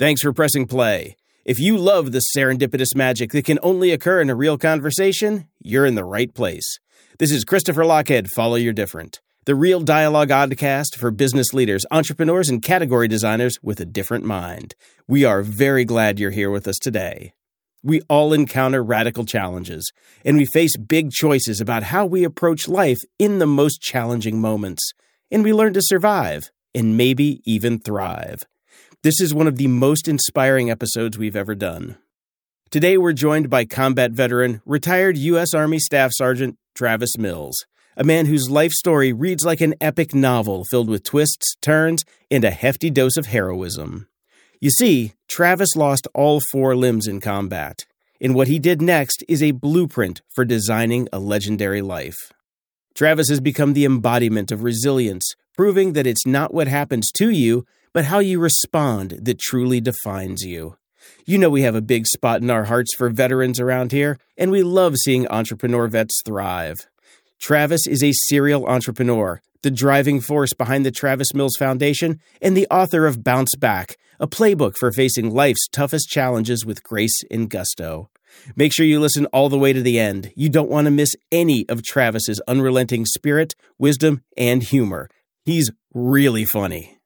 Thanks for pressing play. If you love the serendipitous magic that can only occur in a real conversation, you're in the right place. This is Christopher Lochhead, Follow Your Different, the real dialogue oddcast for business leaders, entrepreneurs, and category designers with a different mind. We are very glad you're here with us today. We all encounter radical challenges, and we face big choices about how we approach life in the most challenging moments. And we learn to survive and maybe even thrive. This is one of the most inspiring episodes we've ever done. Today, we're joined by combat veteran, retired U.S. Army Staff Sergeant Travis Mills, a man whose life story reads like an epic novel filled with twists, turns, and a hefty dose of heroism. You see, Travis lost all four limbs in combat, and what he did next is a blueprint for designing a legendary life. Travis has become the embodiment of resilience, proving that it's not what happens to you, but how you respond that truly defines you. You know, we have a big spot in our hearts for veterans around here, and we love seeing entrepreneur vets thrive. Travis is a serial entrepreneur, the driving force behind the Travis Mills Foundation, and the author of Bounce Back, a playbook for facing life's toughest challenges with grace and gusto. Make sure you listen all the way to the end. You don't want to miss any of Travis's unrelenting spirit, wisdom, and humor. He's really funny.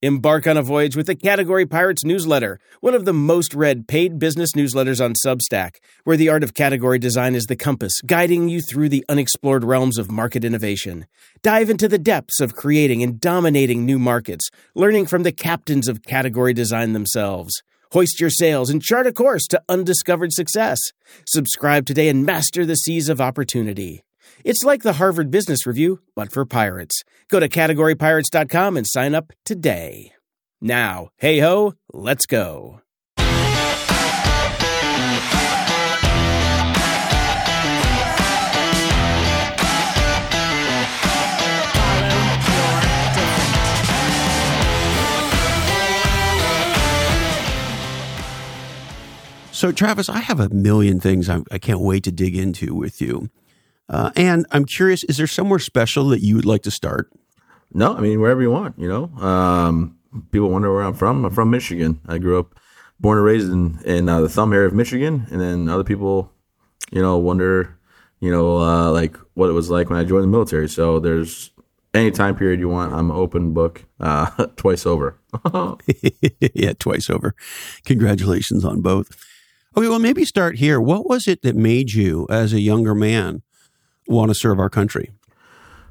Embark on a voyage with the Category Pirates newsletter, one of the most read paid business newsletters on Substack, where the art of category design is the compass, guiding you through the unexplored realms of market innovation. Dive into the depths of creating and dominating new markets, learning from the captains of category design themselves. Hoist your sails and chart a course to undiscovered success. Subscribe today and master the seas of opportunity. It's like the Harvard Business Review, but for pirates. Go to categorypirates.com and sign up today. Now, hey ho, let's go. So, Travis, I have a million things I, I can't wait to dig into with you. Uh, and I'm curious, is there somewhere special that you would like to start? No, I mean wherever you want. You know, um, people wonder where I'm from. I'm from Michigan. I grew up, born and raised in in uh, the thumb area of Michigan, and then other people, you know, wonder, you know, uh, like what it was like when I joined the military. So there's any time period you want. I'm open book uh, twice over. yeah, twice over. Congratulations on both. Okay, well, maybe start here. What was it that made you, as a younger man, want to serve our country?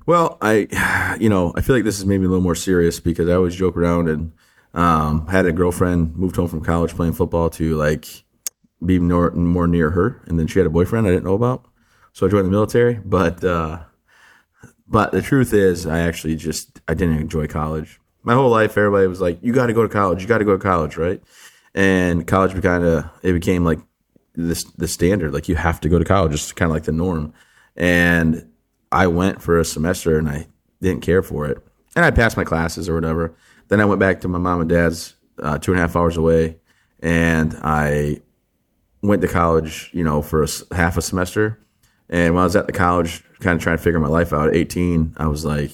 Well, I, you know, I feel like this is maybe a little more serious because I always joke around and um, had a girlfriend, moved home from college playing football to like be more, more near her. And then she had a boyfriend I didn't know about. So I joined the military. But, uh, but the truth is, I actually just, I didn't enjoy college. My whole life, everybody was like, you got to go to college. You got to go to college, right? And college kind of, it became like this, the standard. Like you have to go to college. It's kind of like the norm. And I went for a semester and I didn't care for it. And I passed my classes or whatever. Then I went back to my mom and dad's uh, two and a half hours away and I went to college, you know, for a, half a semester. And when I was at the college, kind of trying to figure my life out at 18, I was like,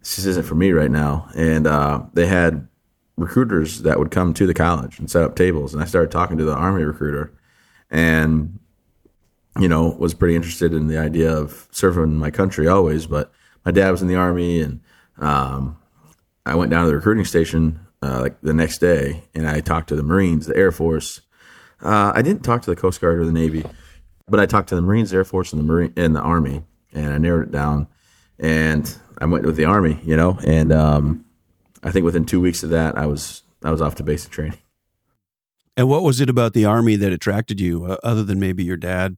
this isn't for me right now. And uh, they had recruiters that would come to the college and set up tables. And I started talking to the Army recruiter. And you know, was pretty interested in the idea of serving my country always. But my dad was in the army, and um, I went down to the recruiting station uh, like the next day, and I talked to the Marines, the Air Force. Uh, I didn't talk to the Coast Guard or the Navy, but I talked to the Marines, Air Force, and the Marine and the Army, and I narrowed it down. And I went with the Army, you know, and um, I think within two weeks of that, I was I was off to basic training. And what was it about the Army that attracted you, uh, other than maybe your dad?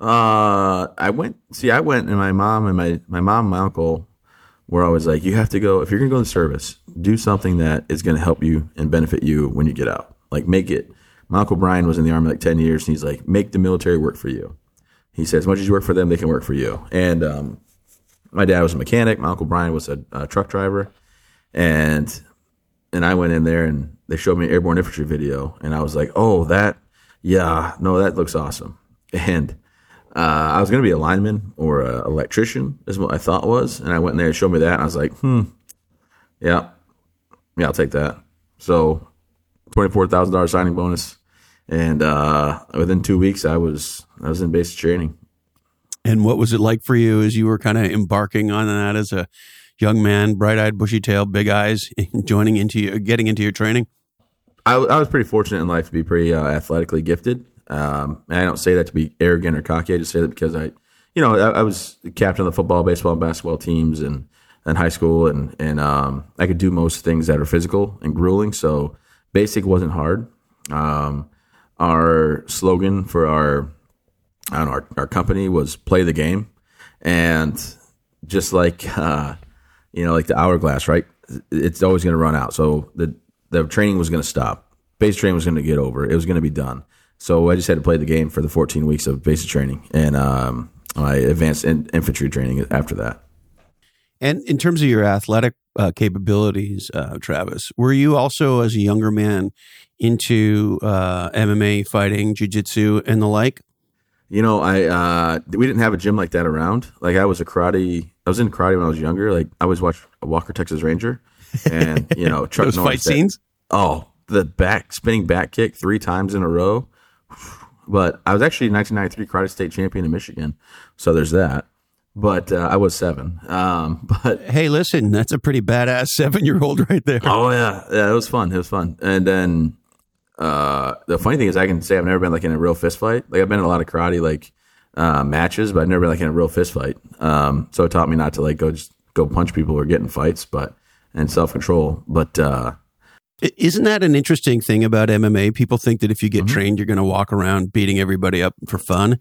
Uh, I went. See, I went, and my mom and my my mom and my uncle were always like, "You have to go if you're going to go to service. Do something that is going to help you and benefit you when you get out. Like make it." My uncle Brian was in the army like ten years, and he's like, "Make the military work for you." He said, "As much as you work for them, they can work for you." And um, my dad was a mechanic. My uncle Brian was a, a truck driver, and and I went in there and they showed me an airborne infantry video, and I was like, "Oh, that, yeah, no, that looks awesome." And uh, I was going to be a lineman or an electrician, is what I thought was. And I went in there and showed me that. I was like, hmm, yeah, yeah, I'll take that. So twenty four thousand dollars signing bonus, and uh, within two weeks, I was I was in basic training. And what was it like for you as you were kind of embarking on that as a young man, bright eyed, bushy tail, big eyes, joining into your, getting into your training? I, I was pretty fortunate in life to be pretty uh, athletically gifted. Um, and I don't say that to be arrogant or cocky. I just say that because I, you know, I, I was captain of the football, baseball, and basketball teams, and in high school, and and um, I could do most things that are physical and grueling. So basic wasn't hard. Um, our slogan for our know, our, our company was play the game, and just like uh, you know, like the hourglass, right? It's always going to run out. So the the training was going to stop. Base training was going to get over. It was going to be done. So I just had to play the game for the 14 weeks of basic training, and um, I advanced in infantry training after that. And in terms of your athletic uh, capabilities, uh, Travis, were you also, as a younger man, into uh, MMA, fighting, jiu-jitsu, and the like? You know, I uh, we didn't have a gym like that around. Like I was a karate. I was in karate when I was younger. Like I always watched Walker Texas Ranger, and you know, Chuck Those Norris fight scenes. Oh, the back spinning back kick three times in a row. But I was actually 1993 karate state champion in Michigan, so there's that. But uh, I was seven. Um, but hey, listen, that's a pretty badass seven year old right there. Oh yeah, yeah, it was fun. It was fun. And then uh, the funny thing is, I can say I've never been like in a real fist fight. Like I've been in a lot of karate like uh, matches, but I've never been like in a real fist fight. Um, so it taught me not to like go just go punch people or get in fights, but and self control. But uh, isn't that an interesting thing about MMA? People think that if you get mm-hmm. trained, you're going to walk around beating everybody up for fun.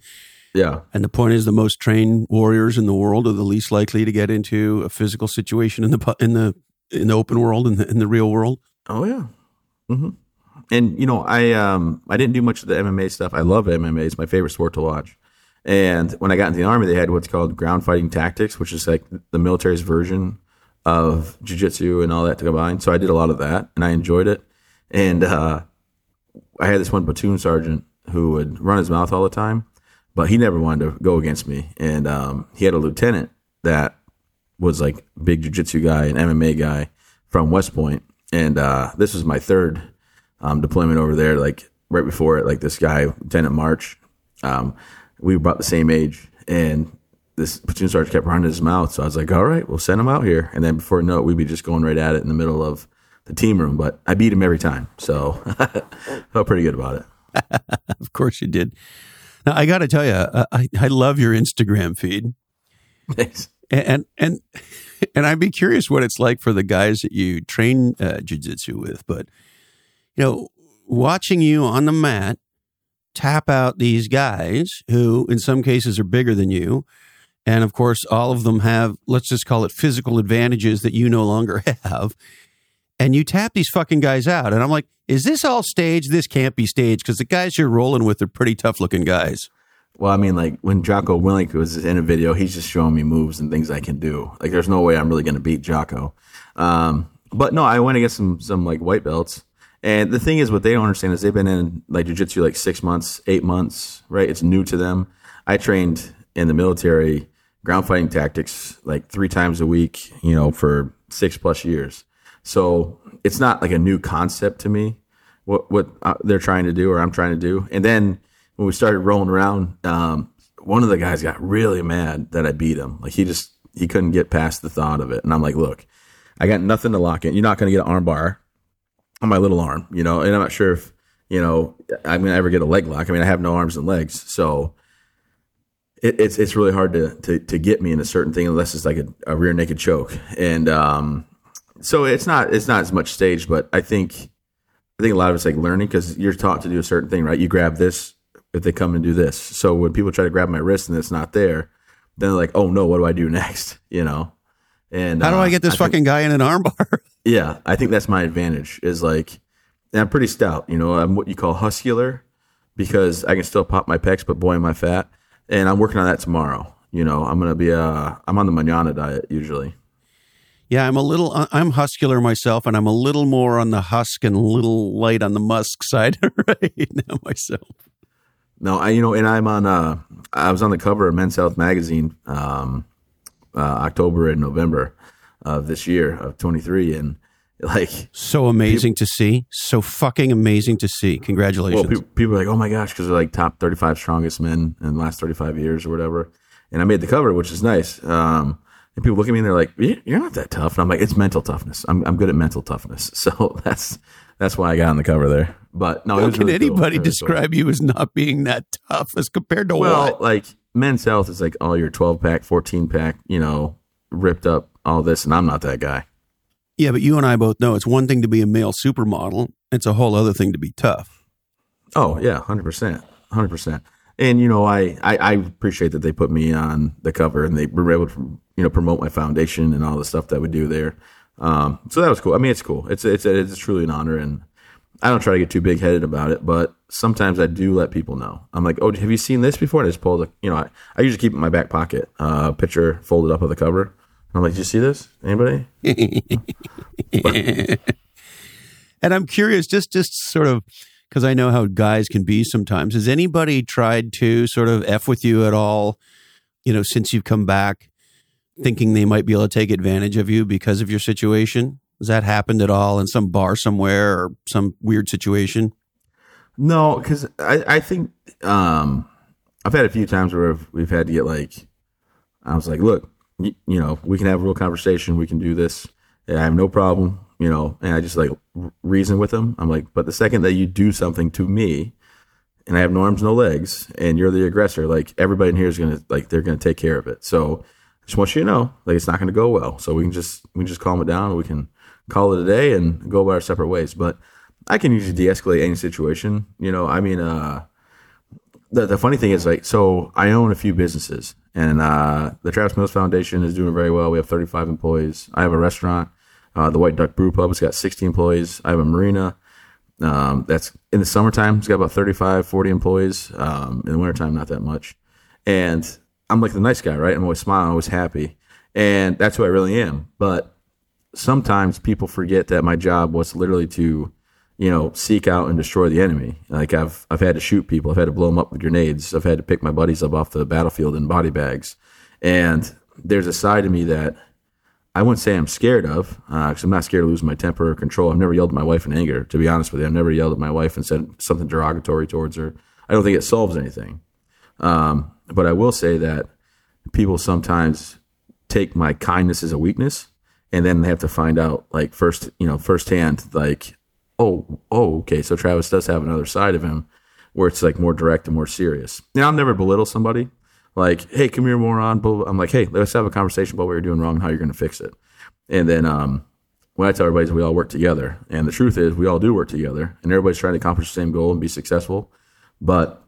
Yeah. And the point is, the most trained warriors in the world are the least likely to get into a physical situation in the in the in the open world in the in the real world. Oh yeah. Mm-hmm and you know, I um I didn't do much of the MMA stuff. I love MMA; it's my favorite sport to watch. And when I got into the army, they had what's called ground fighting tactics, which is like the military's version of jujitsu and all that to combine. So I did a lot of that, and I enjoyed it. And uh, I had this one platoon sergeant who would run his mouth all the time, but he never wanted to go against me. And um, he had a lieutenant that was like big jujitsu guy and MMA guy from West Point. And uh, this was my third um, deployment over there, like right before it, like this guy, Lieutenant March, um, we were about the same age, and this platoon sergeant kept running his mouth. So I was like, all right, we'll send him out here. And then before it, we'd be just going right at it in the middle of the team room. But I beat him every time. So felt pretty good about it. of course you did. Now, I got to tell you, uh, I, I love your Instagram feed. Thanks. And, and, and I'd be curious what it's like for the guys that you train uh, jujitsu with. But you know, watching you on the mat tap out these guys who, in some cases, are bigger than you. And of course, all of them have, let's just call it physical advantages that you no longer have. And you tap these fucking guys out. And I'm like, is this all staged? This can't be staged because the guys you're rolling with are pretty tough looking guys. Well, I mean, like when Jocko Willink was in a video, he's just showing me moves and things I can do. Like, there's no way I'm really going to beat Jocko. Um, but no, I went get some some like white belts, and the thing is, what they don't understand is they've been in like jujitsu like six months, eight months, right? It's new to them. I trained in the military ground fighting tactics like three times a week, you know, for six plus years. So it's not like a new concept to me. What what uh, they're trying to do or I'm trying to do. And then when we started rolling around, um, one of the guys got really mad that I beat him. Like he just he couldn't get past the thought of it. And I'm like, look, I got nothing to lock in. You're not going to get an armbar on my little arm, you know, and I'm not sure if, you know, I'm going to ever get a leg lock. I mean, I have no arms and legs. So it, it's, it's really hard to, to, to get me in a certain thing unless it's like a, a rear naked choke. And, um, so it's not, it's not as much staged, but I think, I think a lot of it's like learning because you're taught to do a certain thing, right? You grab this if they come and do this. So when people try to grab my wrist and it's not there, then they're like, oh no, what do I do next? You know? And how do uh, I get this I fucking think, guy in an armbar? yeah, I think that's my advantage. Is like, I'm pretty stout. You know, I'm what you call huscular because I can still pop my pecs, but boy, am I fat. And I'm working on that tomorrow. You know, I'm gonna be uh, I'm on the manana diet usually. Yeah, I'm a little. Uh, I'm huscular myself, and I'm a little more on the husk and a little light on the musk side right now myself. No, I you know, and I'm on. uh I was on the cover of Men's Health magazine. Um, uh, October and November of this year of 23, and Like So amazing to see. So fucking amazing to see. Congratulations. Well, pe- people are like, oh my gosh, because they're like top 35 strongest men in the last 35 years or whatever. And I made the cover, which is nice. Um, and people look at me and they're like, "You- you're not that tough. And I'm like, it's mental toughness. I'm, I'm good at mental toughness. So that's that's why I got on the cover there. But no, was can really anybody cool. describe you as not being that tough as compared to Well, what? like men's health is like all your 12 pack, 14 pack, you know, ripped up, all this. And I'm not that guy. Yeah, but you and I both know it's one thing to be a male supermodel. It's a whole other thing to be tough. Oh yeah, hundred percent, hundred percent. And you know, I, I I appreciate that they put me on the cover and they were able to you know promote my foundation and all the stuff that we do there. Um, so that was cool. I mean, it's cool. It's it's it's truly an honor, and I don't try to get too big headed about it, but sometimes I do let people know. I'm like, oh, have you seen this before? And I just pull the you know I, I usually keep it in my back pocket, uh, picture folded up of the cover. I'm like, did you see this? Anybody? And I'm curious, just just sort of because I know how guys can be sometimes. Has anybody tried to sort of f with you at all? You know, since you've come back, thinking they might be able to take advantage of you because of your situation. Has that happened at all in some bar somewhere or some weird situation? No, because I, I think um, I've had a few times where we've, we've had to get like, I was like, look, you, know, we can have a real conversation. We can do this. I have no problem, you know, and I just like reason with them. I'm like, but the second that you do something to me and I have no arms, no legs, and you're the aggressor, like everybody in here is to, like, they're to take care of it. So I just want you to know, like, it's not to go well. So we can just, we can just calm it down. We can call it a day and go about our separate ways. But I can usually de-escalate any situation. You know, I mean, uh, the the funny thing is like, so I own a few businesses, and uh, the Travis Mills Foundation is doing very well. We have 35 employees. I have a restaurant, uh, the White Duck Brew Pub. It's got 60 employees. I have a marina. Um, that's in the summertime. It's got about 35, 40 employees. Um, in the wintertime, not that much. And I'm like the nice guy, right? I'm always smiling, always happy, and that's who I really am. But sometimes people forget that my job was literally to, you know, seek out and destroy the enemy. Like I've I've had to shoot people, I've had to blow them up with grenades, I've had to pick my buddies up off the battlefield in body bags, and there's a side of me that I wouldn't say I'm scared of, because I'm not scared of losing my temper or control. I've never yelled at my wife in anger, to be honest with you. I've never yelled at my wife and said something derogatory towards her. I don't think it solves anything. Um, but I will say that people sometimes take my kindness as a weakness, and then they have to find out, like first, you know, firsthand, like, oh, oh, okay, so Travis does have another side of him, where it's like more direct and more serious. Now, I'll never belittle somebody. Like, hey, come here, moron. I'm like, hey, let's have a conversation about what you're doing wrong and how you're going to fix it. And then um, what I tell everybody is we all work together. And the truth is, we all do work together, and everybody's trying to accomplish the same goal and be successful. But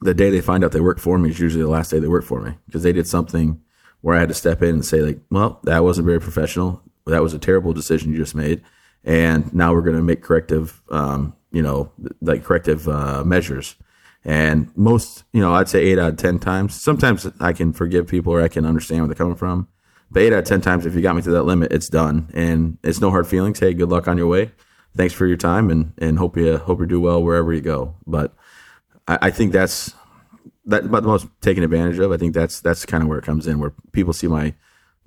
the day they find out they work for me is usually the last day they work for me because they did something where I had to step in and say, like, well, that wasn't very professional. That was a terrible decision you just made. And now we're going to make corrective, um, you know, like corrective uh, measures. And most, you know, I'd say eight out of 10 times. Sometimes I can forgive people or I can understand where they're coming from. But eight out of 10 times, if you got me to that limit, it's done. And it's no hard feelings. Hey, good luck on your way. Thanks for your time and, and hope you, hope you do well wherever you go. But I, I think that's, that about the most taken advantage of. I think that's, that's kind of where it comes in, where people see my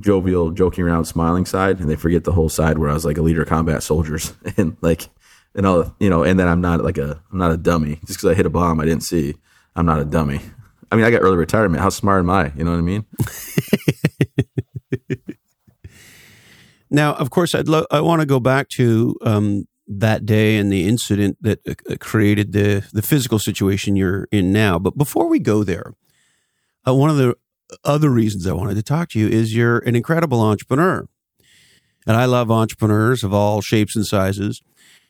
jovial, joking around, smiling side and they forget the whole side where I was like a leader of combat soldiers and like, and all you know, and then I'm not like a I'm not a dummy. Just because I hit a bomb I didn't see, I'm not a dummy. I mean, I got early retirement. How smart am I? You know what I mean? Now, of course, I'd lo- I want to go back to um, that day and the incident that uh, created the the physical situation you're in now. But before we go there, uh, one of the other reasons I wanted to talk to you is you're an incredible entrepreneur, and I love entrepreneurs of all shapes and sizes.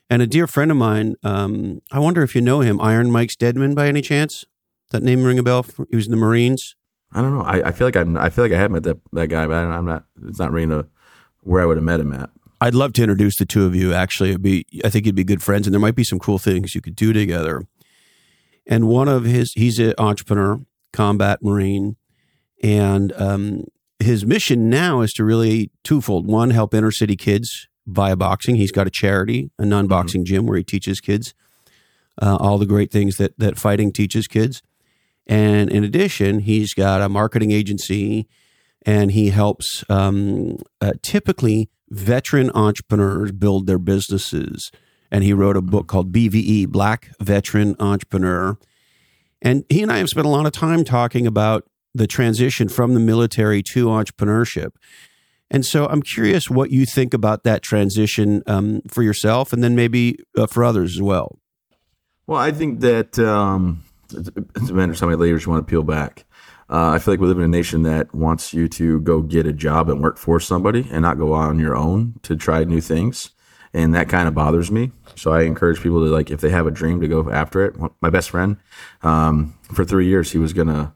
And a dear friend of mine, um, I wonder if you know him, Iron Mike Steadman, by any chance? That name ring a bell? He was in the Marines. I don't know. I, I feel like I I feel like I have met that that guy, but I'm not. It's not ringing a where I would have met him at. I'd love to introduce the two of you. Actually, it'd be I think you'd be good friends, and there might be some cool things you could do together. And one of his, he's an entrepreneur, combat marine, and um, his mission now is to really twofold: one, help inner city kids via boxing. He's got a charity, a non boxing gym where he teaches kids uh, all the great things that that fighting teaches kids. And in addition, he's got a marketing agency and he helps um, uh, typically veteran entrepreneurs build their businesses. And he wrote a book called BVE, Black Veteran Entrepreneur. And he and I have spent a lot of time talking about the transition from the military to entrepreneurship. And so I'm curious what you think about that transition um, for yourself and then maybe uh, for others as well. Well, I think that um, it's a matter of how many layers you want to peel back. Uh, I feel like we live in a nation that wants you to go get a job and work for somebody and not go out on your own to try new things. And that kind of bothers me. So I encourage people to like, if they have a dream to go after it. My best friend, um, for three years, he was going to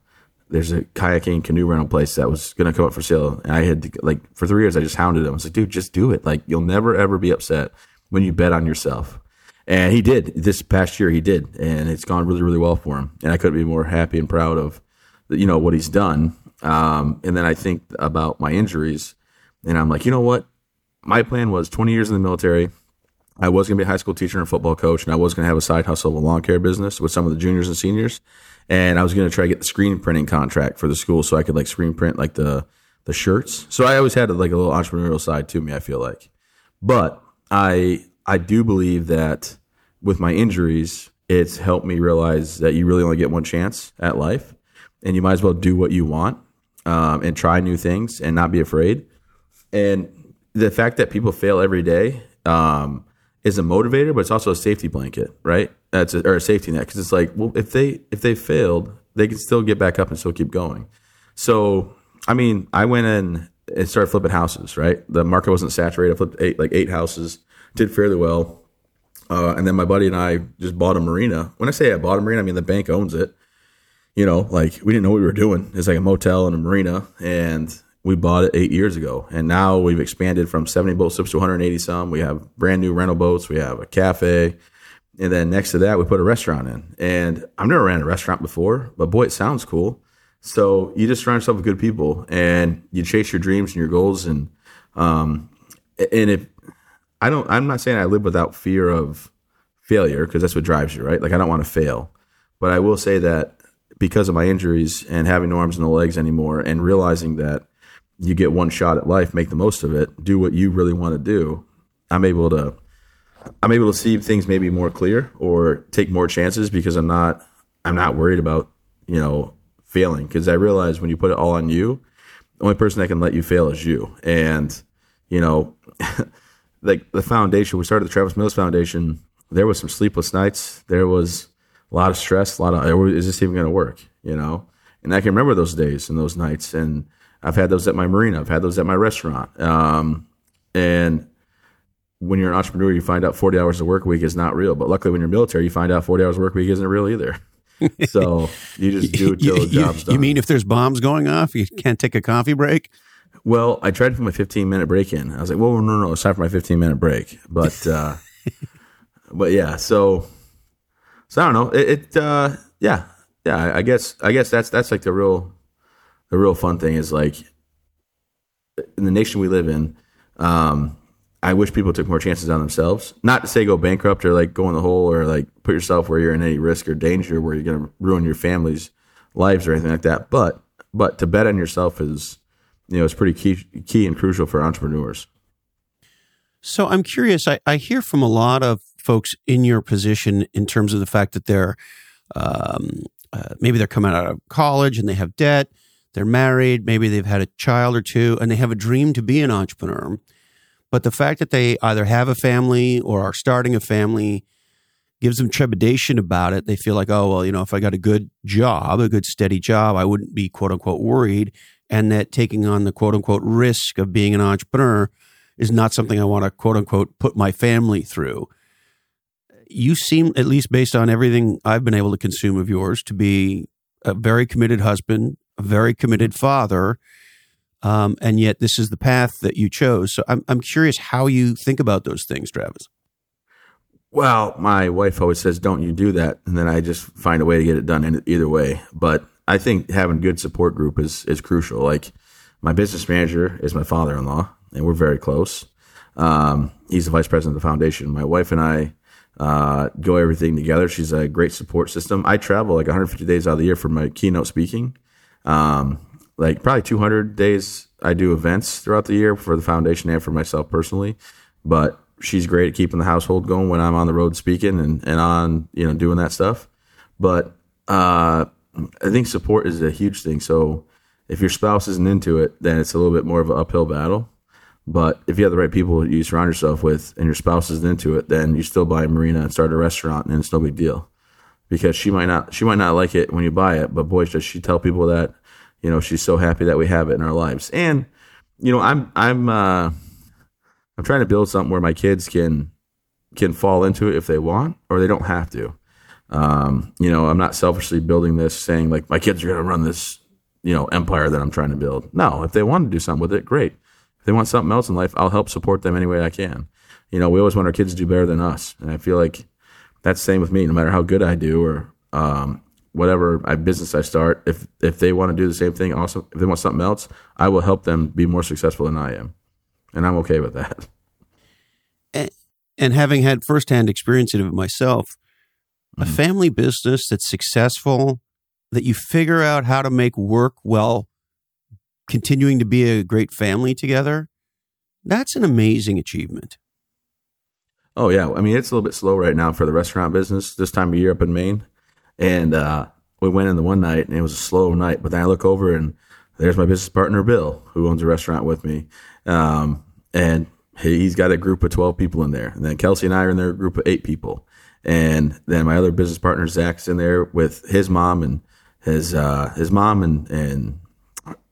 there's a kayaking canoe rental place that was going to come up for sale. And I had to, like, for three years, I just hounded him. I was like, dude, just do it. Like, you'll never, ever be upset when you bet on yourself. And he did this past year. He did. And it's gone really, really well for him. And I couldn't be more happy and proud of, you know, what he's done. Um, and then I think about my injuries and I'm like, you know what? My plan was 20 years in the military. I was going to be a high school teacher and football coach, and I was going to have a side hustle of a lawn care business with some of the juniors and seniors and I was going to try to get the screen printing contract for the school so I could like screen print like the the shirts. So I always had like a little entrepreneurial side to me. I feel like, but I I do believe that with my injuries, it's helped me realize that you really only get one chance at life, and you might as well do what you want um, and try new things and not be afraid. And the fact that people fail every day um, is a motivator, but it's also a safety blanket, right? That's a, or a safety net because it's like, well, if they if they failed, they can still get back up and still keep going. So, I mean, I went in and started flipping houses. Right, the market wasn't saturated. I flipped eight like eight houses, did fairly well. Uh, and then my buddy and I just bought a marina. When I say I bought a marina, I mean the bank owns it. You know, like we didn't know what we were doing. It's like a motel and a marina, and we bought it eight years ago, and now we've expanded from 70 boat slips to 180 some. We have brand new rental boats. We have a cafe, and then next to that, we put a restaurant in. And I've never ran a restaurant before, but boy, it sounds cool. So you just surround yourself with good people, and you chase your dreams and your goals. And um, and if I don't, I'm not saying I live without fear of failure because that's what drives you, right? Like I don't want to fail, but I will say that because of my injuries and having no arms and no legs anymore, and realizing that you get one shot at life, make the most of it, do what you really want to do. I'm able to I'm able to see things maybe more clear or take more chances because I'm not I'm not worried about, you know, failing because I realize when you put it all on you, the only person that can let you fail is you. And, you know, like the foundation, we started the Travis Mills Foundation, there was some sleepless nights. There was a lot of stress, a lot of is this even going to work, you know? And I can remember those days and those nights and I've had those at my marina. I've had those at my restaurant. Um, and when you're an entrepreneur, you find out 40 hours of work week is not real. But luckily, when you're military, you find out 40 hours of work week isn't real either. so you just do it till the job's done. You mean if there's bombs going off, you can't take a coffee break? Well, I tried to put my 15 minute break in. I was like, well, no, no, no, it's time for my 15 minute break. But, uh, but yeah, so, so I don't know. It, it uh, yeah, yeah. I guess, I guess that's that's like the real the real fun thing is like in the nation we live in, um, I wish people took more chances on themselves. Not to say go bankrupt or like go in the hole or like put yourself where you're in any risk or danger where you're going to ruin your family's lives or anything like that. But but to bet on yourself is you know it's pretty key key and crucial for entrepreneurs. So I'm curious. I, I hear from a lot of folks in your position in terms of the fact that they're um, uh, maybe they're coming out of college and they have debt they're married, maybe they've had a child or two, and they have a dream to be an entrepreneur. But the fact that they either have a family or are starting a family gives them trepidation about it. They feel like, oh, well, you know, if I got a good job, a good steady job, I wouldn't be quote unquote worried. And that taking on the quote unquote risk of being an entrepreneur is not something I want to quote unquote put my family through. You seem, at least based on everything I've been able to consume of yours, to be a very committed husband, a very committed father, um, and yet this is the path that you chose. So I'm I'm curious how you think about those things, Travis. Well, my wife always says, "Don't you do that," and then I just find a way to get it done in either way. But I think having good support group is is crucial. Like my business manager is my father-in-law, and we're very close. Um, he's the vice president of the foundation. My wife and I uh, go everything together. She's a great support system. I travel like 150 days out of the year for my keynote speaking. Um, like probably 200 days I do events throughout the year for the foundation and for myself personally. But she's great at keeping the household going when I'm on the road speaking and, and on, you know, doing that stuff. But uh, I think support is a huge thing. So if your spouse isn't into it, then it's a little bit more of an uphill battle. But if you have the right people you surround yourself with and your spouse isn't into it, then you still buy a marina and start a restaurant and it's no big deal. Because she might not she might not like it when you buy it, but boy does she tell people that, you know, she's so happy that we have it in our lives. And, you know, I'm I'm uh I'm trying to build something where my kids can can fall into it if they want or they don't have to. Um, you know, I'm not selfishly building this saying like my kids are going to run this, you know, empire that I'm trying to build. No, if they want to do something with it, great. If they want something else in life, I'll help support them any way I can. You know, we always want our kids to do better than us, and I feel like that's the same with me. No matter how good I do or um, whatever I, business I start, if if they want to do the same thing, also if they want something else, I will help them be more successful than I am, and I'm okay with that. And, and having had firsthand experience of it myself, a Mhm. family business that's successful, that you figure out how to make work while continuing to be a great family together, that's an amazing achievement. Oh yeah, I mean it's a little bit slow right now for the restaurant business this time of year up in Maine, and uh, we went in the one night and it was a slow night. But then I look over and there's my business partner Bill, who owns a restaurant with me, um, and he- he's got a group of twelve people in there. And then Kelsey and I are in there, a group of eight people, and then my other business partner Zach's in there with his mom and his uh, his mom and and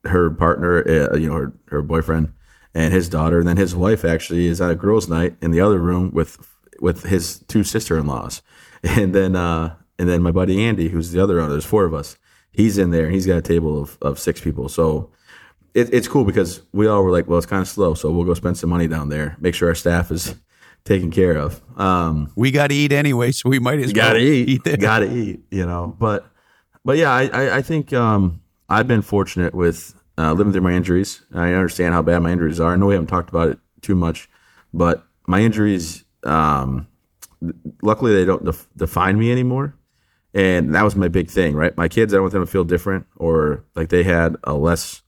her partner, uh, you know, her, her boyfriend and his daughter, and then his wife actually is at a girls' night in the other room with with his two sister in laws, and then uh, and then my buddy Andy, who's the other owner. There's four of us. He's in there, and he's got a table of of six people. So it, it's cool because we all were like, well, it's kind of slow, so we'll go spend some money down there, make sure our staff is taken care of. Um, We got to eat anyway, so we might as gotta well eat, there. gotta eat, you know. But but yeah, I I, I think um, I've been fortunate with uh, living through my injuries. I understand how bad my injuries are. I know we haven't talked about it too much, but my injuries, um, luckily, they don't def- define me anymore. And that was my big thing, right? My kids, I don't want them to feel different or like they had a less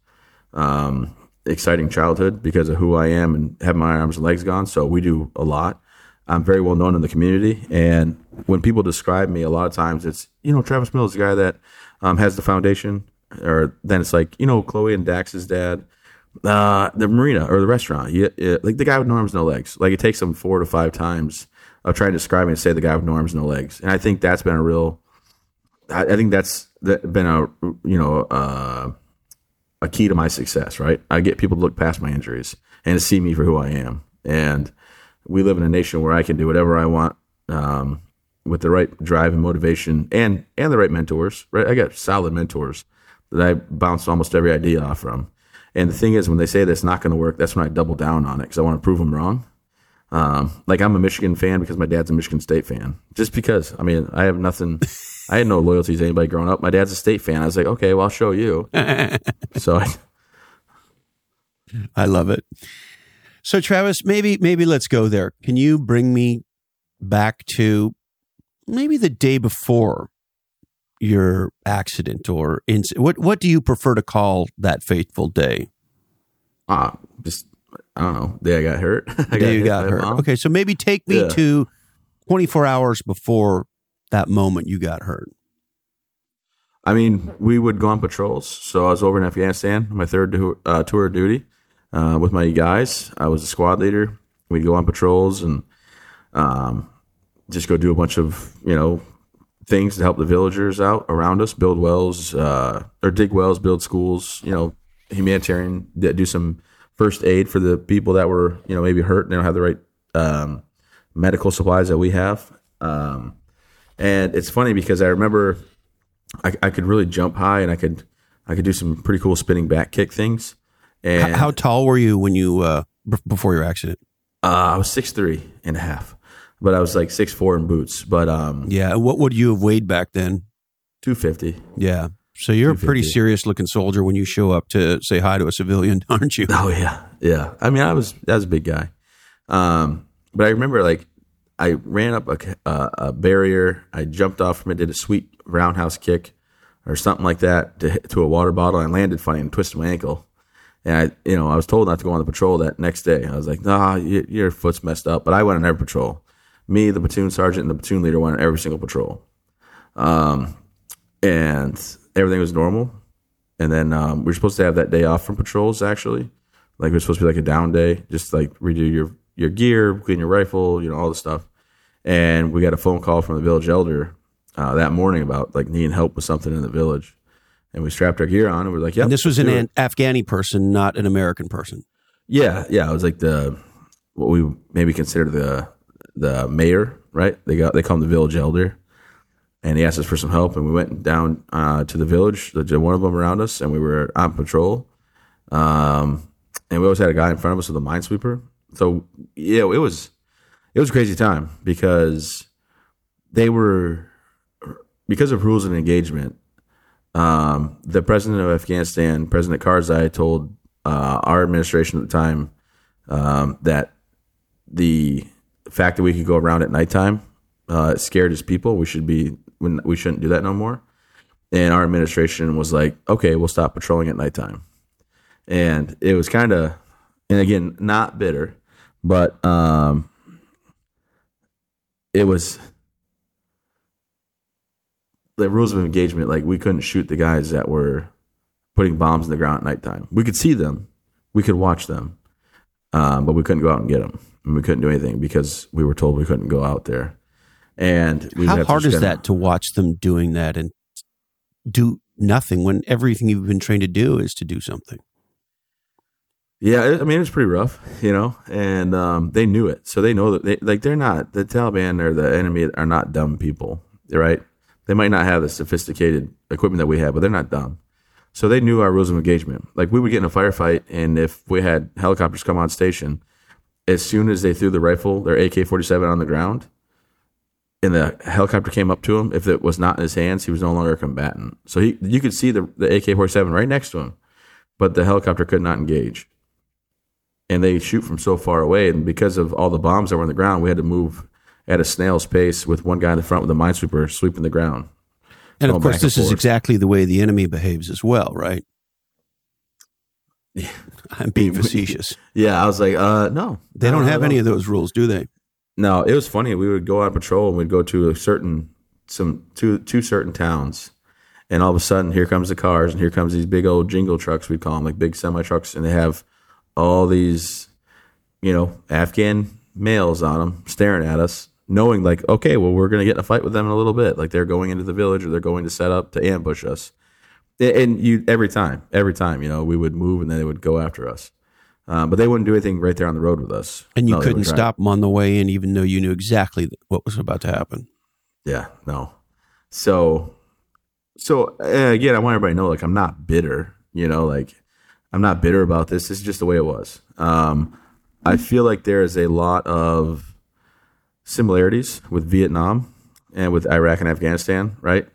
um, exciting childhood because of who I am and have my arms and legs gone. So we do a lot. I'm very well known in the community, and when people describe me, a lot of times it's you know Travis Mills, the guy that um, has the foundation, or then it's like you know Chloe and Dax's dad, uh, the marina or the restaurant, yeah, like the guy with no arms, no legs. Like it takes them four to five times of trying to describe and say the guy with no arms, no legs, and I think that's been a real. I, I think that's been a you know uh, a key to my success. Right, I get people to look past my injuries and to see me for who I am, and we live in a nation where I can do whatever I want um, with the right drive and motivation and and the right mentors. Right, I got solid mentors that I bounced almost every idea off from. And the thing is, when they say that's not going to work, that's when I double down on it because I want to prove them wrong. Um, like I'm a Michigan fan because my dad's a Michigan State fan. Just because, I mean, I have nothing. I had no loyalty to anybody growing up. My dad's a state fan. I was like, okay, well, I'll show you. so I, I love it. So Travis, maybe maybe let's go there. Can you bring me back to maybe the day before your accident or inc- what what do you prefer to call that fateful day? uh, just I don't know. Day I got hurt. I day you hit got hurt. Okay, so maybe take me Yeah. to 24 hours before that moment you got hurt. I mean, we would go on patrols. So I was over in Afghanistan, my third tour, uh, tour of duty uh, with my guys. I was a squad leader. We'd go on patrols and um, just go do a bunch of you know things to help the villagers out around us, build wells uh, or dig wells, build schools. You know, humanitarian, that do some first aid for the people that were you know maybe hurt and they don't have the right um, medical supplies that we have. Um, and it's funny because I remember I, I could really jump high and I could I could do some pretty cool spinning back kick things. And H- How tall were you when you uh, b- before your accident? uh, I was six three and a half, but I was like six four in boots, but um, Yeah, what would you have weighed back then? two fifty. Yeah. So you're a pretty serious looking soldier when you show up to say hi to a civilian, aren't you? Oh yeah, yeah. I mean, I was I was a big guy, um, but I remember like I ran up a, a, a barrier. I jumped off from it, did a sweet roundhouse kick or something like that to to a water bottle. I landed funny and twisted my ankle. And I, you know, I was told not to go on the patrol that next day. I was like, "Nah, you, your foot's messed up." But I went on every patrol. Me, the platoon sergeant, and the platoon leader went on every single patrol. Um, and everything was normal. And then um, we were supposed to have that day off from patrols. Actually, like it was supposed to be like a down day, just like redo your your gear, clean your rifle, you know, all the stuff. And we got a phone call from the village elder uh, that morning about like needing help with something in the village. And we strapped our gear on and we are like, yeah. And this was an, let's do it. an Afghani person, not an American person. Yeah, yeah. It was like the what we maybe consider the the mayor, right? They got they call him the village elder, and he asked us for some help, and we went down uh, to the village. The one of them around us, and we were on patrol. Um, and we always had a guy in front of us with a minesweeper. So yeah, it was it was a crazy time because they were because of rules and engagement. Um, the president of Afghanistan, President Karzai, told uh, our administration at the time um, that the fact that we could go around at nighttime uh, scared his people. We should be we shouldn't do that no more. And our administration was like, okay, we'll stop patrolling at nighttime. And it was kind of, and again, not bitter, but um, it was the rules of engagement. Like we couldn't shoot the guys that were putting bombs in the ground at nighttime. We could see them, we could watch them, um, but we couldn't go out and get them. And we couldn't do anything because we were told we couldn't go out there. And we How hard is that to watch them doing that and do nothing when everything you've been trained to do is to do something? Yeah, I mean it's pretty rough, you know, and um, they knew it, so they know that they like they're not the Taliban or the enemy are not dumb people, right? They might not have the sophisticated equipment that we have, but they're not dumb. So they knew our rules of engagement. Like we would get in a firefight, and if we had helicopters come on station, as soon as they threw the rifle, their AK forty seven on the ground, and the helicopter came up to him, if it was not in his hands, he was no longer a combatant. So he, you could see the the AK forty seven right next to him, but the helicopter could not engage. And they shoot from so far away, and because of all the bombs that were on the ground, we had to move at a snail's pace with one guy in the front with a minesweeper sweeping the ground. And of course, and this is exactly the way the enemy behaves as well, right? I'm being facetious. Yeah, I was like, uh, no, They don't have any of those rules, do they? No, it was funny. We would go on patrol and we'd go to a certain some two two certain towns, and all of a sudden here comes the cars and here comes these big old jingle trucks We'd call them like big semi trucks, and they have all these, you know, Afghan males on them staring at us, knowing like, okay, well we're gonna get in a fight with them in a little bit. Like they're going into the village or they're going to set up to ambush us, and you every time, every time, you know, we would move and then they would go after us. Um, but they wouldn't do anything right there on the road with us. And you No, couldn't stop them on the way in, even though you knew exactly what was about to happen. Yeah, no. So, so uh, again, I want everybody to know, like, I'm not bitter. You know, like, I'm not bitter about this. This is just the way it was. Um, I feel like there is a lot of similarities with Vietnam and with Iraq and Afghanistan. Right?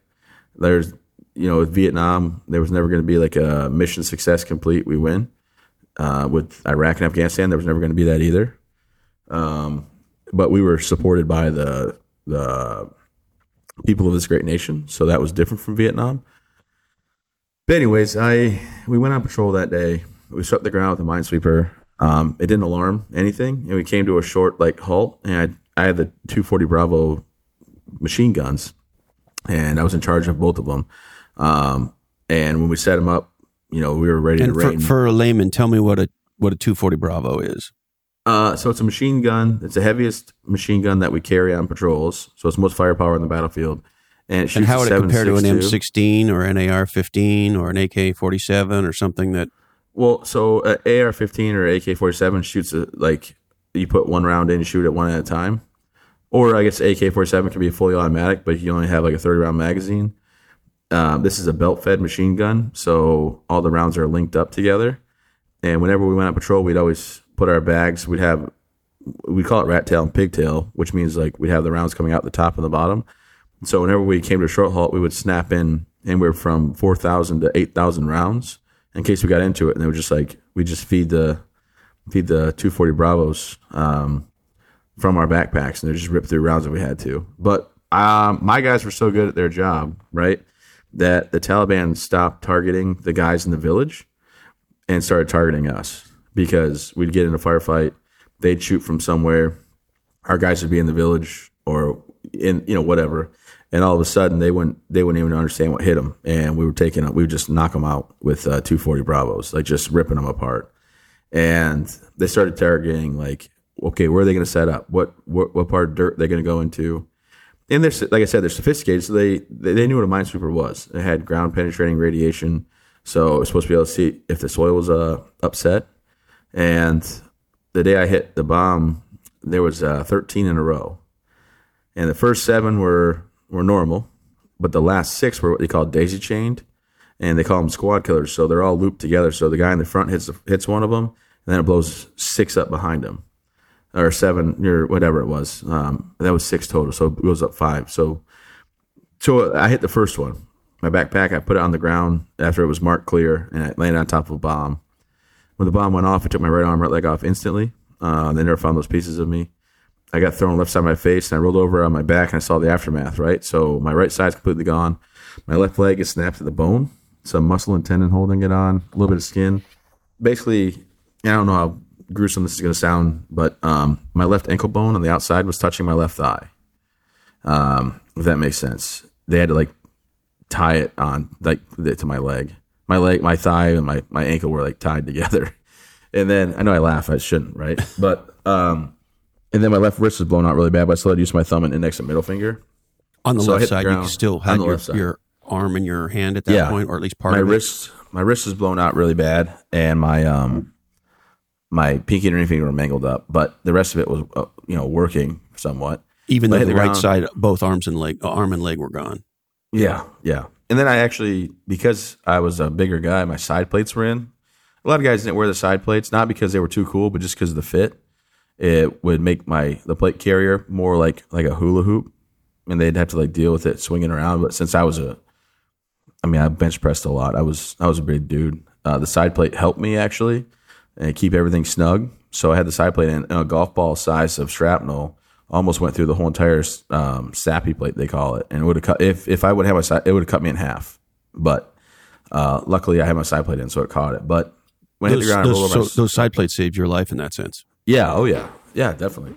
There's, you know, with Vietnam, there was never going to be like a mission success complete. We win. Uh, with Iraq and Afghanistan, there was never going to be that either. Um, but we were supported by the the people of this great nation. So that was different from Vietnam. But anyways, I we went on patrol that day. We swept the ground with a minesweeper. Um, it didn't alarm anything, and we came to a short like halt. And I, I had the 240 Bravo machine guns, and I was in charge of both of them. Um, and when we set them up, you know, we were ready And to for, for a layman, tell me what a what a 240 Bravo is. Uh, so it's a machine gun. It's the heaviest machine gun that we carry on patrols. So it's most firepower in the battlefield. And, it And how would it compare to an M16 or an AR-15 or an AK-47 or something that? Well, so uh, AR-15 or AK-47 shoots a, like you put one round in, and shoot it one at a time. Or I guess AK-47 can be fully automatic, but you only have like a 30 round magazine. Um, this is a belt-fed machine gun, so all the rounds are linked up together. And whenever we went on patrol, we'd always put our bags. We'd have we call it rat tail and pigtail, which means like we'd have the rounds coming out the top and the bottom. So whenever we came to a short halt, we would snap in anywhere from four thousand to eight thousand rounds in case we got into it, and they would just like we just feed the feed the two forty Bravos um, from our backpacks, and they just rip through rounds if we had to. But um, my guys were so good at their job, right? That the Taliban stopped targeting the guys in the village and started targeting us because we'd get in a firefight, they'd shoot from somewhere, our guys would be in the village or in you know whatever, and all of a sudden they wouldn't they wouldn't even understand what hit them, and we were taking we would just knock them out with uh, 240 Bravos, like just ripping them apart, and they started targeting like okay, where are they going to set up? What what what part of dirt they're going to go into? And they're like I said, they're sophisticated, so they they knew what a minesweeper was. It had ground penetrating radiation, so it was supposed to be able to see if the soil was uh, upset. And the day I hit the bomb, there was uh, 13 in a row, and the first seven were were normal, but the last six were what they call daisy chained, and they call them squad killers. So they're all looped together. So the guy in the front hits hits one of them, and then it blows six up behind him or seven or whatever it was. Um, that was six total, so it goes up five. So, so I hit the first one. My backpack, I put it on the ground after it was marked clear, and I landed on top of a bomb. When the bomb went off, it took my right arm, right leg off instantly. Uh, they never found those pieces of me. I got thrown left side of my face, and I rolled over on my back, and I saw the aftermath. Right, so my right side's completely gone. My left leg is snapped at the bone, some muscle and tendon holding it on, a little bit of skin. Basically, I don't know how gruesome this is going to sound, but um, my left ankle bone on the outside was touching my left thigh. Um, if that makes sense, they had to like tie it on like to my leg. My leg, my thigh, and my my ankle were like tied together. And then I know I laugh, I shouldn't, right? But um, and then my left wrist was blown out really bad, but I still had to use my thumb and index and middle finger. On the So left hit the side, you still had your, your arm in your hand at that Yeah. point, or at least part my of it. wrist my wrist was blown out really bad and my um my pinky and ring finger were mangled up but the rest of it was uh, you know working somewhat Even though the the right ground. side, both arms and leg, uh, arm and leg were gone. yeah yeah and then i actually because i was a bigger guy my side plates were in a lot of guys didn't wear the side plates not because they were too cool but just because of the fit it would make my the plate carrier more like like a hula hoop and they'd have to like deal with it swinging around but since i was a I mean, I bench pressed a lot. I was I was a big dude. Uh, the side plate helped me actually and keep everything snug. So I had the side plate and a golf ball size of shrapnel almost went through the whole entire um, SAPI plate they call it, and it would have cut if if I would have my side, it would have cut me in half. But uh, luckily, I had my side plate in, so it caught it. But when I hit Those, the ground, those, so my- those side plates saved your life in that sense. yeah, oh yeah, yeah, definitely.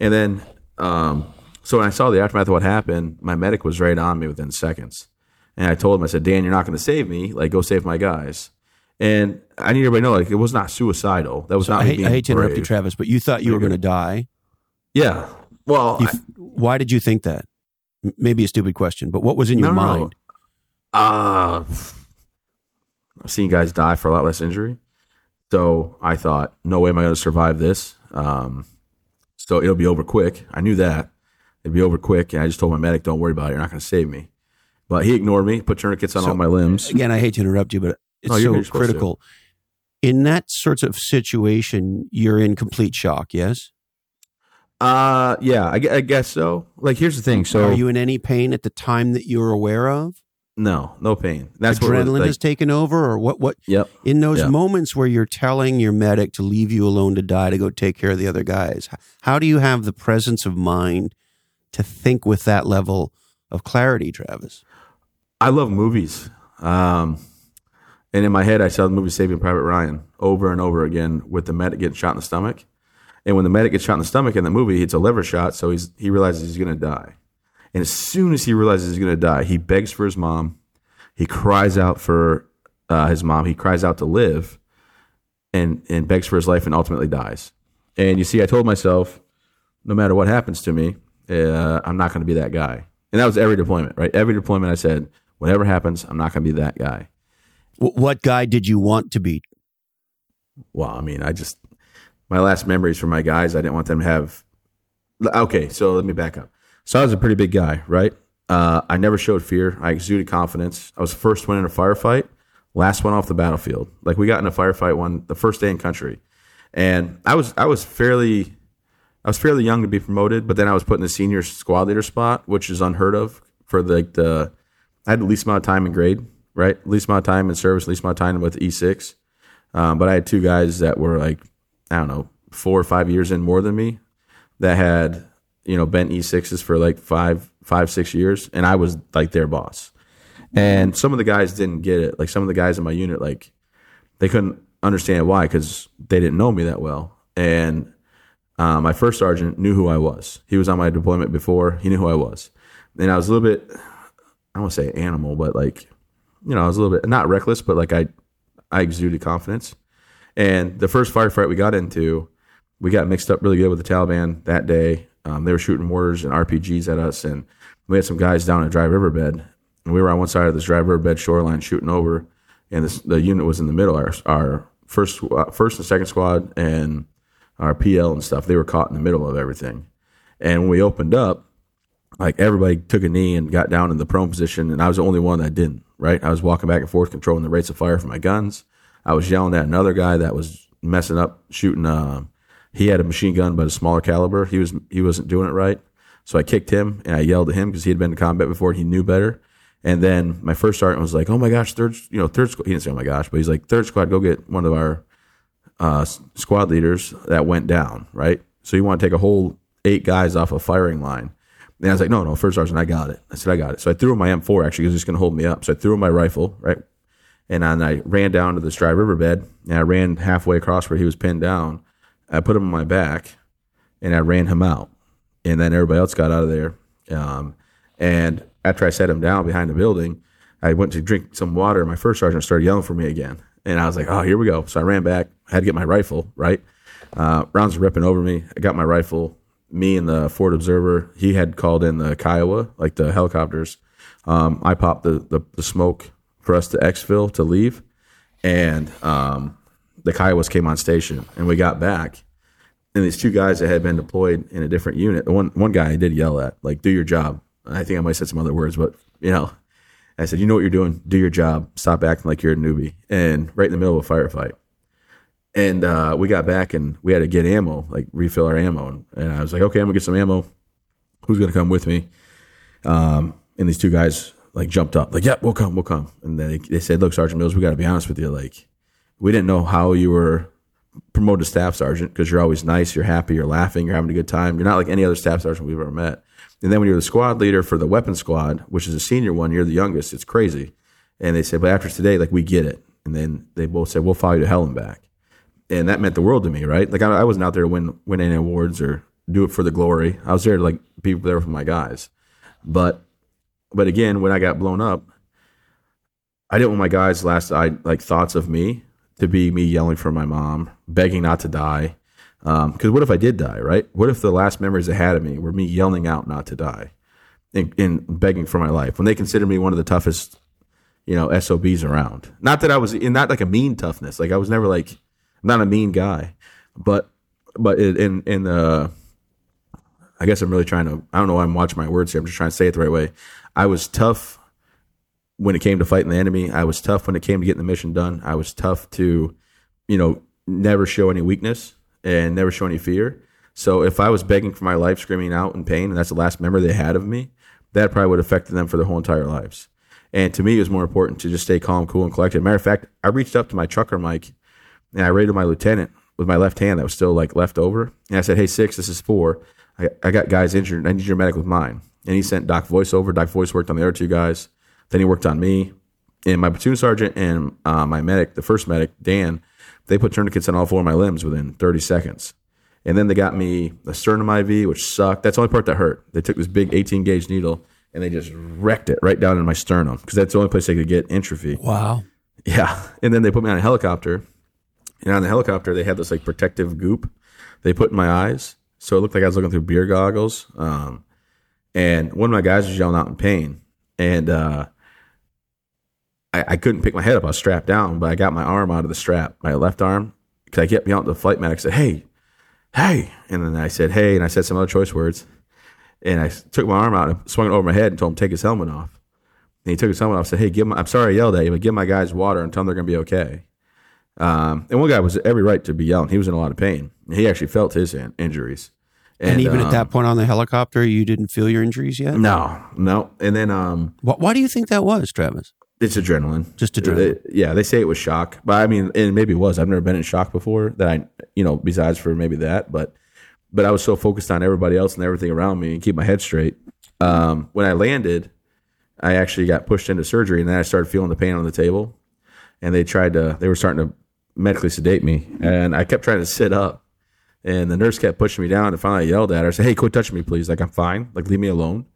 And then, um, so when I saw the aftermath of what happened, my medic was right on me within seconds, and I told him, I said, "Dan, you're not going to save me. Like, go save my guys." And I need everybody to know, like, it was not suicidal. That was So not. I me hate, I hate to interrupt you. Travis, but you thought you were going to die. Yeah. Well, You, I- f- why did you think that? Maybe a stupid question, but what was in your No, no, no. mind? Uh, I've seen guys die for a lot less injury. So I thought, no way am I going to survive this. Um, so it'll be over quick. I knew that. It'd be over quick. And I just told my medic, don't worry about it. You're not going to save me. But he ignored me, put tourniquets on So- all my limbs. Again, I hate to interrupt you, but it's No, so supposed to. critical. In that sorts of situation, you're in complete shock. Yes. Uh, yeah, I, I guess so. Like, here's the thing. So, Are you in any pain at the time that you're aware of? no, no pain. That's what Adrenaline was, like, has taken over, or what? What Yep. in those Yeah. moments where you're telling your medic to leave you alone to die to go take care of the other guys? How do you have the presence of mind to think with that level of clarity, Travis? I love movies. Um, and in my head, I saw the movie Saving Private Ryan over and over again with the medic getting shot in the stomach. And when the medic gets shot in the stomach in the movie, it's a liver shot, so he's he realizes he's going to die. And as soon as he realizes he's going to die, he begs for his mom. He cries out for uh, his mom. He cries out to live, and and begs for his life, and ultimately dies. And you see, I told myself, no matter what happens to me, uh, I'm not going to be that guy. And that was every deployment, right? Every deployment, I said, whatever happens, I'm not going to be that guy. What guy did you want to be? Well, I mean, I just my last memories from my guys, I didn't want them to have. Okay, so let me back up. So I was a pretty big guy, right? Uh, I never showed fear. I exuded confidence. I was the first one in a firefight, last one off the battlefield. Like we got in a firefight one the first day in country, and I was I was fairly I was fairly young to be promoted, but then I was put in the senior squad leader spot, which is unheard of for the, the I had the least amount of time in grade, right? Least of time in service, least of time with E six. Um, but I had two guys that were like, I don't know, four or five years in more than me that had, you know, been E6s for like five, five, six years. And I was like their boss. And some of the guys didn't get it. Like some of the guys in my unit, like they couldn't understand why because they didn't know me that well. And uh, my first sergeant knew who I was. He was on my deployment before. He knew who I was. And I was a little bit, I don't want to say animal, but like, you know, I was a little bit not reckless, but like I, I exuded confidence. And the first firefight we got into, we got mixed up really good with the Taliban that day. Um, they were shooting mortars and RPGs at us, and we had some guys down at Dry Riverbed, and we were on one side of this Dry Riverbed shoreline shooting over, and this, the unit was in the middle. Our, our first, uh, first and second squad and our PL and stuff, they were caught in the middle of everything. And when we opened up, like everybody took a knee and got down in the prone position, and I was the only one that didn't. Right, I was walking back and forth, controlling the rates of fire for my guns. I was yelling at another guy that was messing up, shooting. Uh, he had a machine gun, but a smaller caliber. He was he wasn't doing it right, so I kicked him and I yelled at him because he had been to combat before. He knew better. And then my first sergeant was like, "Oh my gosh, third, you know, third squad." He didn't say, "Oh my gosh," but he's like, "Third squad, go get one of our uh, squad leaders that went down." Right. So you want to take a whole eight guys off a firing line. And I was like, "No, no, first sergeant, I got it." I said, "I got it." So I threw him my M4. Actually, was just going to hold me up. So I threw him my rifle. Right. And I ran down to this dry riverbed and I ran halfway across where he was pinned down. I put him on my back and I ran him out. And then everybody else got out of there. Um, and after I set him down behind the building, I went to drink some water. My first sergeant started yelling for me again. And I was like, oh, here we go. So I ran back. I had to get my rifle, right? Uh, rounds were ripping over me. I got my rifle. Me and the forward observer, he had called in the Kiowa, like the helicopters. Um, I popped the, the, the smoke for us to exfil to leave. And um, the Kiowas came on station and we got back and these two guys that had been deployed in a different unit. One one guy I did yell at, like, "Do your job." I think I might have said some other words, but you know, I said, "You know what you're doing. Do your job. Stop acting like you're a newbie." And right in the middle of a firefight, and uh, we got back and we had to get ammo, like refill our ammo. And, and I was like, "Okay, I'm gonna get some ammo. Who's gonna come with me?" Um, and these two guys like jumped up, like, "Yep, yeah, we'll come, we'll come." And they they said, "Look, Sergeant Mills, we got to be honest with you. Like, we didn't know how you were." promoted to staff sergeant because you're always nice, you're happy, you're laughing, you're having a good time. You're not like any other staff sergeant we've ever met. And then when you're the squad leader for the weapon squad, which is a senior one, you're the youngest. It's crazy. And they said, but after today, like we get it. And then they both said, we'll follow you to hell and back. And that meant the world to me, right? Like I, I wasn't out there to win win any awards or do it for the glory. I was there to like be there for my guys. But but again, when I got blown up, I didn't want my guys' last I like thoughts of me to be me yelling for my mom, begging not to die. Because um, what if I did die, right? What if the last memories I had of me were me yelling out not to die and, and begging for my life when they consider me one of the toughest, you know, SOBs around? Not that I was in, not like a mean toughness. Like I was never like, Not a mean guy, but, but in, in, the, I guess I'm really trying to, I don't know why I'm watching my words here. I'm just trying to say it the right way. I was tough when it came to fighting the enemy. I was tough when it came to getting the mission done. I was tough to, you know, never show any weakness and never show any fear. So if I was begging for my life, screaming out in pain, and that's the last memory they had of me, that probably would have affected them for their whole entire lives. And to me, it was more important to just stay calm, cool, and collected. Matter of fact, I reached up to my trucker mic and I rated my lieutenant with my left hand that was still like left over. And I said, Hey, six, this is four. I, I got guys injured. I need your medic with mine. And he sent Doc Voice over. Doc Voice worked on the other two guys. Then he worked on me and my platoon sergeant and uh, my medic, the first medic, Dan. They put tourniquets on all four of my limbs within 30 seconds. And then they got me a sternum IV, which sucked. That's the only part that hurt. They took this big 18 gauge needle and they just wrecked it right down in my sternum because that's the only place they could get entropy. Wow. Yeah. And then they put me on a helicopter. And on the helicopter, they had this like protective goop they put in my eyes. So it looked like I was looking through beer goggles. Um, and one of my guys was yelling out in pain. And uh, I, I, couldn't pick my head up. I was strapped down, but I got my arm out of the strap, my left arm, because I kept me out. The flight medic said, "Hey, hey," and then I said, "Hey," and I said some other choice words, and I took my arm out and swung it over my head and told him to take his helmet off. And he took his helmet off. and Said, "Hey, give my, I'm sorry I yelled at you, but give my guys water and tell them they're gonna be okay." Um, and one guy was every right to be yelling. He was in a lot of pain. He actually felt his injuries. And, and even um, at that um, point on the helicopter, you didn't feel your injuries yet. No, no. And then, um, why, why do you think that was, Travis? It's adrenaline. Just adrenaline. They, yeah, they say it was shock, but I mean, and maybe it was. I've never been in shock before. That I, you know, besides for maybe that, but but I was so focused on everybody else and everything around me and keep my head straight. Um, when I landed, I actually got pushed into surgery, and then I started feeling the pain on the table, and they tried to they were starting to medically sedate me, and I kept trying to sit up, and the nurse kept pushing me down, and finally I yelled at her, I said, "Hey, quit touching me, please! Like I'm fine, like leave me alone.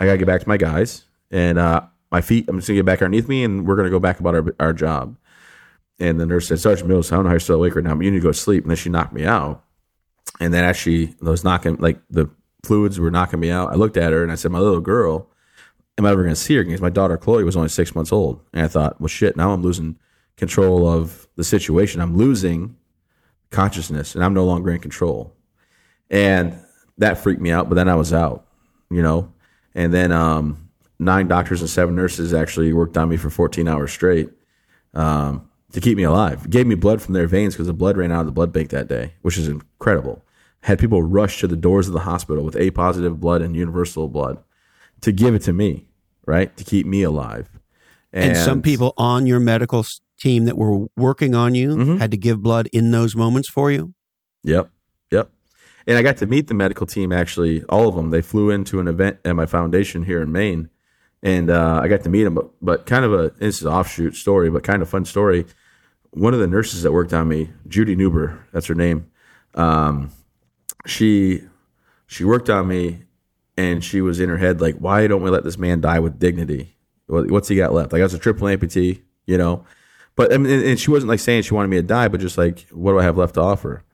I gotta get back to my guys, and uh, my feet, I'm just gonna get back underneath me, and we're gonna go back about our our job." And the nurse said, Sergeant Mills, I don't know how you're still awake right now, but you need to go to sleep. And then she knocked me out. And then she was knocking, like the fluids were knocking me out, I looked at her and I said, My little girl, am I ever going to see her? Because my daughter Chloe was only six months old. And I thought, well, shit, now I'm losing control of the situation. I'm losing consciousness and I'm no longer in control. And that freaked me out. But then I was out, you know? And then um, nine doctors and seven nurses actually worked on me for 14 hours straight. Um, to keep me alive. Gave me blood from their veins because the blood ran out of the blood bank that day, which is incredible. Had people rush to the doors of the hospital with A positive blood and universal blood to give it to me, right? To keep me alive. And, some people on your medical team that were working on you Mhm. had to give blood in those moments for you. Yep. Yep. And I got to meet the medical team actually, all of them. They flew into an event at my foundation here in Maine. And uh, I got to meet them, but, but kind of a, this is an offshoot story, but kind of fun story. One of the nurses that worked on me, Judy Newber, that's her name. Um, she, she worked on me and she was in her head like, why don't we let this man die with dignity? What's he got left? Like I was a triple amputee, you know, but I mean, and- and she wasn't like saying she wanted me to die, but just like, what do I have left to offer?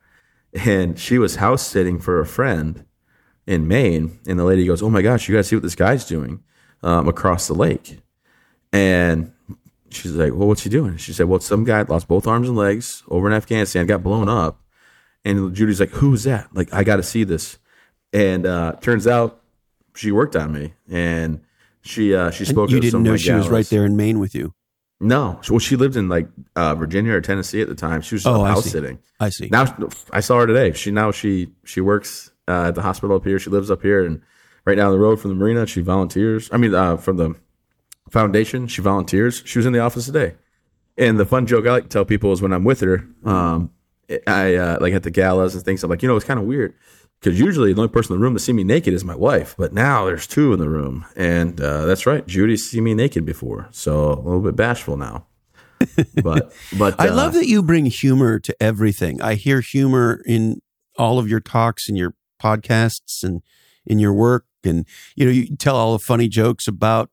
and she was house sitting for a friend in Maine, and the lady goes, "Oh my gosh, you got to see what this guy's doing um, across the lake?" And she's like, "Well, what's he doing?" She said, "Well, some guy lost both arms and legs over in Afghanistan, got blown up." And Judy's like, "Who's that?" Like, I got to see this. And uh, turns out she worked on me, and she uh, she And spoke. you to didn't know she was right there in Maine with you. No, well, she lived in like uh, Virginia or Tennessee at the time. She was Oh, I house see. sitting. I see. Now I saw her today. She now she she works uh, at the hospital up here. She lives up here and right down the road from the marina. She volunteers. I mean, uh, from the foundation, she volunteers. She was in the office today. And the fun joke I like to tell people is when I'm with her, um, I uh, like at the galas and things. I'm like, you know, it's kind of weird because usually the only person in the room to see me naked is my wife, but now there's two in the room, and uh, that's right. Judy's seen me naked before, so a little bit bashful now. But but I uh, love that you bring humor to everything. I hear humor in all of your talks and your podcasts and in your work. And, you know, you tell all the funny jokes about,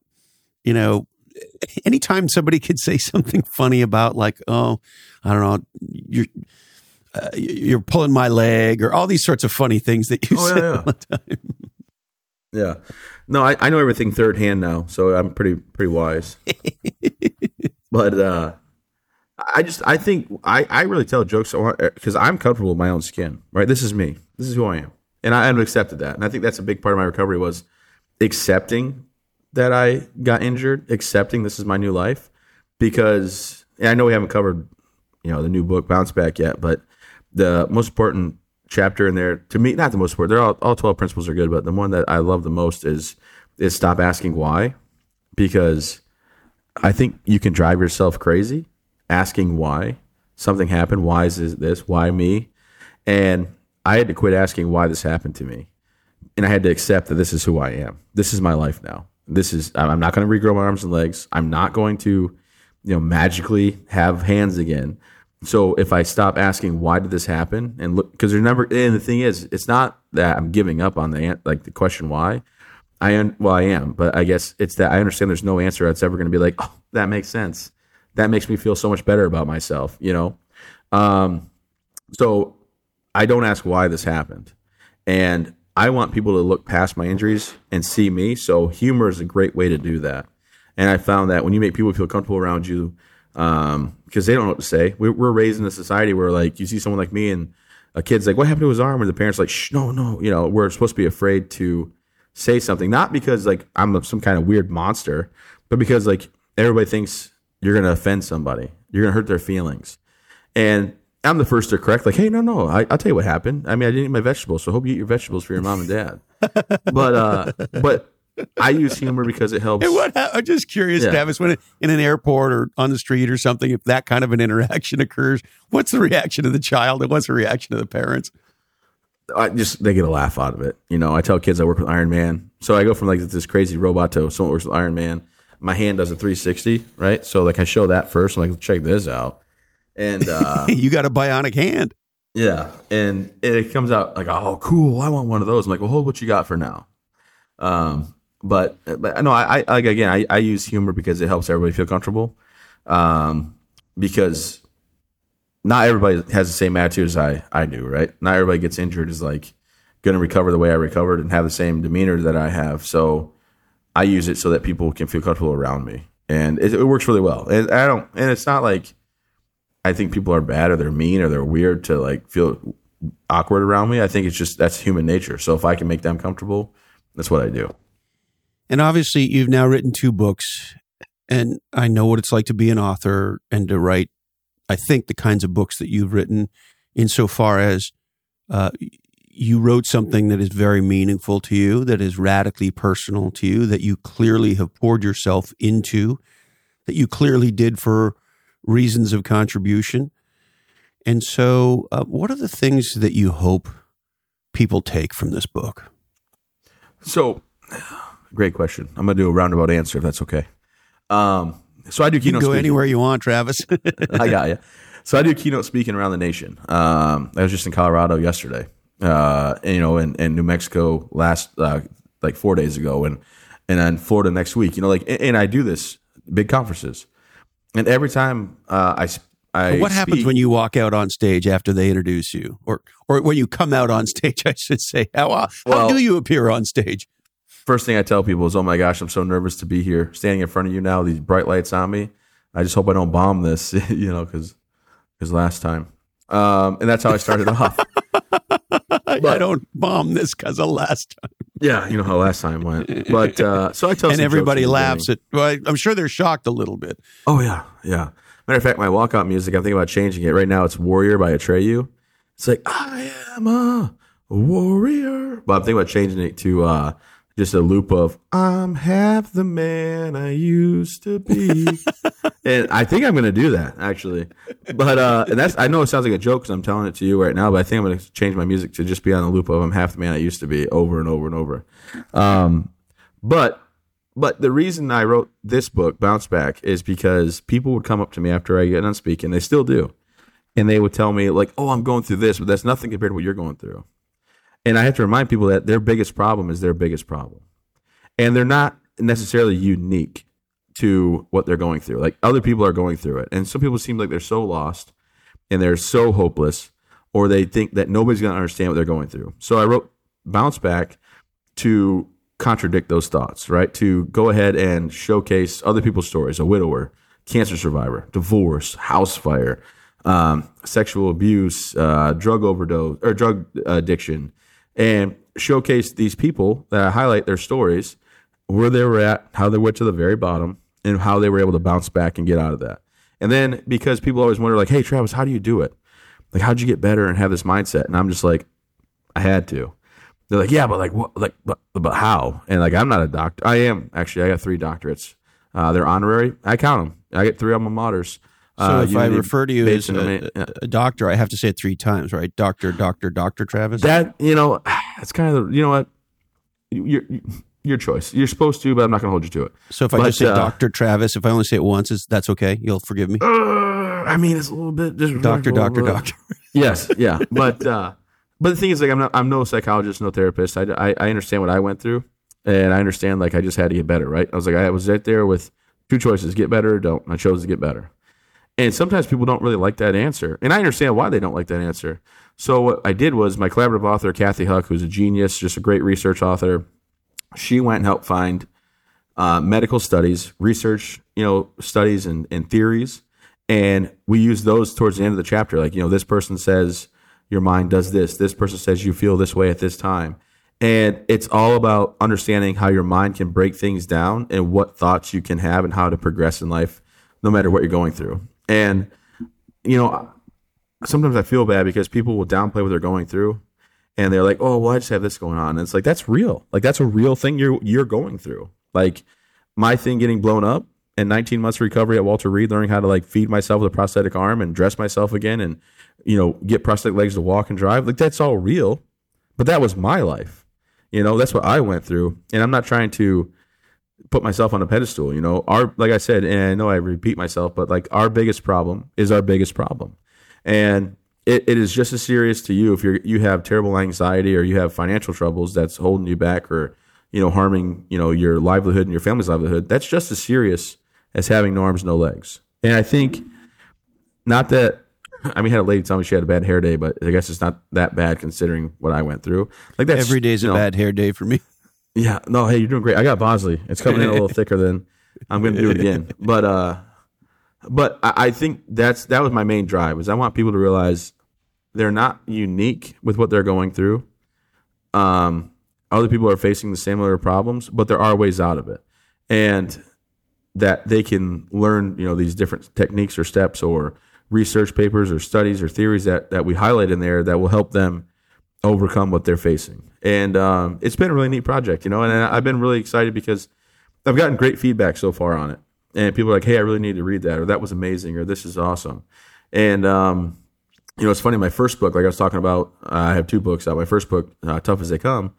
you know, anytime somebody could say something funny about like, oh, I don't know, you're, uh, you're pulling my leg or all these sorts of funny things that you Oh, say yeah, yeah. all the time. Yeah. No, I, I know everything third hand now, so I'm pretty pretty wise. but uh I just I think I, I really tell jokes because I'm comfortable with my own skin. Right, this is me. This is who I am, and I have accepted that. And I think that's a big part of my recovery was accepting that I got injured, accepting this is my new life. Because I know we haven't covered you know the new book Bounce Back yet, but the most important chapter in there to me, not the most important. They're all all twelve principles are good, but the one that I love the most is is stop asking why, because I think you can drive yourself crazy asking why something happened. Why is this-? Why me? And I had to quit asking why this happened to me, and I had to accept that this is who I am. This is my life now. This is I'm not going to regrow my arms and legs. I'm not going to, you know, magically have hands again. So if I stop asking why did this happen and look, because remember, and the thing is, it's not that I'm giving up on the like the question why. I un- well, I am, but I guess it's that I understand there's no answer that's ever going to be like, oh, that makes sense. That makes me feel so much better about myself, you know. Um, so I don't ask why this happened, and I want people to look past my injuries and see me. So humor is a great way to do that. And I found that when you make people feel comfortable around you, um, because they don't know what to say. We're, we're raised in a society where like you see someone like me and a kid's like, "What happened to his arm?" and the parents are like, "Shh, no, no." You know, we're supposed to be afraid to say something, not because like I'm some kind of weird monster, but because like everybody thinks you're gonna offend somebody, you're gonna hurt their feelings, and I'm the first to correct, like, "Hey, no, no, I, I'll tell you what happened. I mean, I didn't eat my vegetables, so hope you eat your vegetables for your mom and dad." but uh, but I use humor because it helps. What I'm just curious, Yeah. Travis, when in an airport or on the street or something, if that kind of an interaction occurs, what's the reaction of the child and what's the reaction of the parents? I just they get a laugh out of it. You know, I tell kids I work with Iron Man, so I go from like this crazy robot to someone works with Iron Man. my hand does a 360, right? So like I show that first. I'm like, check this out, and uh, you got a bionic hand. yeah, and it comes out like, oh, cool, I want one of those. I'm like, well, hold what you got for now. Um, but but no, I, I like again, I, I use humor because it helps everybody feel comfortable. Um, because not everybody has the same attitude as I I do, right? Not everybody gets injured is like going to recover the way I recovered and have the same demeanor that I have. So I use it so that people can feel comfortable around me, and it, it works really well. And I don't, and it's not like I think people are bad or they're mean or they're weird to like feel awkward around me. I think it's just that's human nature. So if I can make them comfortable, that's what I do. And obviously, you've now written two books, and I know what it's like to be an author and to write. I think the kinds of books that you've written, insofar as uh, you wrote something that is very meaningful to you, that is radically personal to you, that you clearly have poured yourself into, that you clearly did for reasons of contribution. And so, uh, what are the things that you hope people take from this book? So, great question. I'm going to do a roundabout answer if that's okay. Um, so I do You can keynote go speaking. anywhere you want, Travis. I got you. So I do keynote speaking around the nation. Um, I was just in Colorado yesterday, uh, and, you know, and, and New Mexico last uh, like four days ago, and and then Florida next week. You know, like, and, and I do this big conferences, and every time uh, I I what happens when you walk out on stage after they introduce you, or or when you come out on stage? I should say, how how Well- do you appear on stage? First thing I tell people is, "Oh my gosh, I'm so nervous to be here, standing in front of you now. These bright lights on me. I just hope I don't bomb this, you know, because because last time." Um, and that's how I started off. I, don't bomb this because of last time, Yeah, you know how last time went. But uh, so I tell, and everybody laughs at. Well, I'm sure they're shocked a little bit. Oh yeah, yeah. Matter of fact, my walkout music, I'm thinking about changing it. Right now, it's "Warrior" by Atreyu. It's like I am a warrior, but I'm thinking about changing it to uh, just a loop of "I'm half the man I used to be," and I think I'm going to do that actually. But uh, and that's I know it sounds like a joke because I'm telling it to you right now, but I think I'm going to change my music to just be on the loop of "I'm half the man I used to be" over and over and over. Um, but but the reason I wrote this book, Bounce Back, is because people would come up to me after I get done speaking. They still do. And they would tell me, like, oh, I'm going through this, but that's nothing compared to what you're going through. And I have to remind people that their biggest problem is their biggest problem. And they're not necessarily unique to what they're going through. Like other people are going through it. And some people seem like they're so lost and they're so hopeless, or they think that nobody's going to understand what they're going through. So I wrote Bounce Back to contradict those thoughts, right? To go ahead and showcase other people's stories a widower, cancer survivor, divorce, house fire, um, sexual abuse, uh, drug overdose, or drug addiction, and showcase these people that I highlight their stories, where they were at, how they went to the very bottom, and how they were able to bounce back and get out of that. And then because people always wonder, like, hey, Travis, how do you do it? Like, how'd you get better and have this mindset? And I'm just like, I had to. They're like, yeah, but like, what, like, but, but how? And like, I'm not a doctor. I am actually. I got three doctorates. Uh, they're honorary. I count them. I get three alma maters. So Uh, if I refer to you as a, yeah. a doctor, I have to say it three times, right? Doctor, doctor, doctor, Travis. that you know, it's kind of you know what, your your choice. You're supposed to, but I'm not going to hold you to it. so if I but, just say uh, Doctor Travis, if I only say it once, is that's okay? You'll forgive me. Uh, I mean, it's a little bit just Doctor, doctor, doctor. Yes, yeah, but uh, but the thing is, like, I'm not, I'm no psychologist, no therapist. I, I, I understand what I went through, and I understand like I just had to get better, right? I was like, I was right there with two choices: get better or don't. I chose to get better. And sometimes people don't really like that answer, and I understand why they don't like that answer. So what I did was my collaborative author Kathy Huck, who's a genius, just a great research author. She went and helped find uh, medical studies, research, you know, studies and, and theories. And we use those towards the end of the chapter. Like, you know, this person says your mind does this. This person says you feel this way at this time. And it's all about understanding how your mind can break things down and what thoughts you can have and how to progress in life, no matter what you're going through. And, you know, sometimes I feel bad because people will downplay what they're going through and they're like, "Oh, well, I just have this going on." And it's like that's real. Like that's a real thing you're you're going through. Like my thing getting blown up and 19 months recovery at Walter Reed, learning how to like feed myself with a prosthetic arm and dress myself again, and you know get prosthetic legs to walk and drive. Like that's all real. But that was my life. You know, that's what I went through, and I'm not trying to put myself on a pedestal. You know, our like I said, and I know I repeat myself, but like our biggest problem is our biggest problem, and it, it is just as serious to you if you you have terrible anxiety or you have financial troubles that's holding you back or you know harming you know your livelihood and your family's livelihood. That's just as serious as having no arms, no legs. And I think not that I mean, I had a lady tell me she had a bad hair day, but I guess it's not that bad considering what I went through. Like that's Every day's a you know, bad hair day for me. Yeah, no, hey, you're doing great. I got Bosley. It's coming in a little thicker than I'm going to do it again. But uh, but I, I think that's that was my main drive. Was I want people to realize they're not unique with what they're going through. Um, other people are facing the similar problems, but there are ways out of it, and that they can learn, you know, these different techniques or steps or research papers or studies or theories that that we highlight in there that will help them overcome what they're facing. And um, it's been a really neat project, you know, and I've been really excited because I've gotten great feedback so far on it. And people are like, "Hey, I really need to read that," or "That was amazing," or "This is awesome." And um, you know, it's funny. My first book, like I was talking about, uh, I have two books out. My first book, uh, "Tough as They Come,"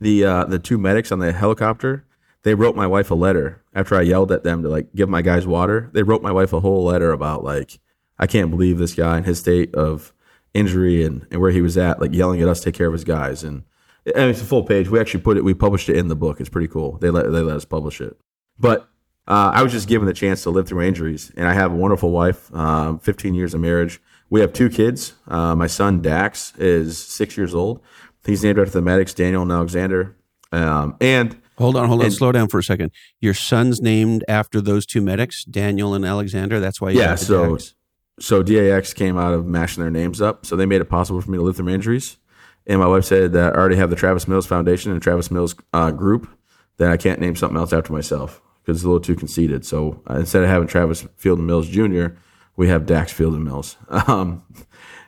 the uh, the two medics on the helicopter, they wrote my wife a letter after I yelled at them to like give my guys water. They wrote my wife a whole letter about like, I can't believe this guy in his state of injury and, and where he was at, like yelling at us take care of his guys. And, and it's a full page. We actually put it, we published it in the book. It's pretty cool. They let they let us publish it. But uh, I was just given the chance to live through injuries, and I have a wonderful wife, um, 15 years of marriage. We have two kids. Uh, my son Dax is six years old. He's named after the medics Daniel and Alexander. Um, and Hold on, hold on, And- slow down for a second. Your son's named after those two medics, Daniel and Alexander. That's why you Yeah, so- Dax. So DAX came out of mashing their names up. So they made it possible for me to live through my injuries. And my wife said that I already have the Travis Mills Foundation and Travis Mills uh, group, that I can't name something else after myself because it's a little too conceited. So uh, instead of having Travis Field and Mills Jr., we have Dax Field and Mills. Um,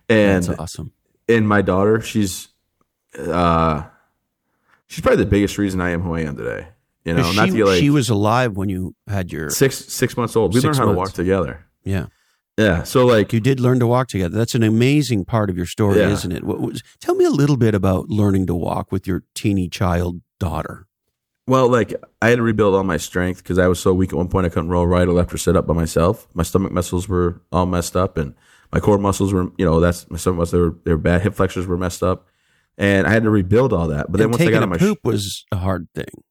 and That's awesome. and my daughter, she's uh, she's probably the biggest reason I am who I am today. You know, she, to like she was alive when you had your six six months old. We learned how to months. walk together. yeah. Yeah. So like You did learn to walk together. That's an amazing part of your story, Yeah. isn't it? What was, tell me a little bit about learning to walk with your teeny child daughter. Well, like I had to rebuild all my strength because I was so weak at one point I couldn't roll right or left or sit up by myself. My stomach muscles were all messed up, and my core muscles were, you know, that's my stomach muscles. They were, they were bad. Hip flexors were messed up, and I had to rebuild all that. But then once I got on my, poop was a hard thing,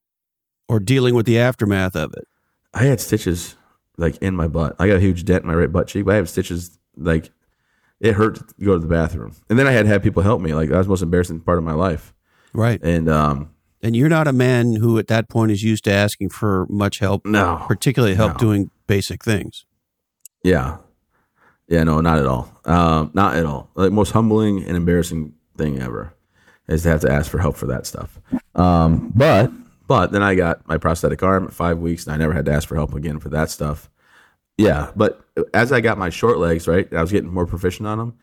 or dealing with the aftermath of it. I had stitches like in my butt. I got a huge dent in my right butt cheek. But I have stitches like it hurt to go to the bathroom, and then I had to have people help me. Like that was the most embarrassing part of my life, Right. and um, And you're not a man who at that point is used to asking for much help, no, particularly help No. doing basic things. Yeah. Yeah, no, not at all. Um, not at all. Like most humbling and embarrassing thing ever is to have to ask for help for that stuff. Um, but but then I got my prosthetic arm at five weeks and I never had to ask for help again for that stuff. Yeah, but as I got my short legs, right, I was getting more proficient on them.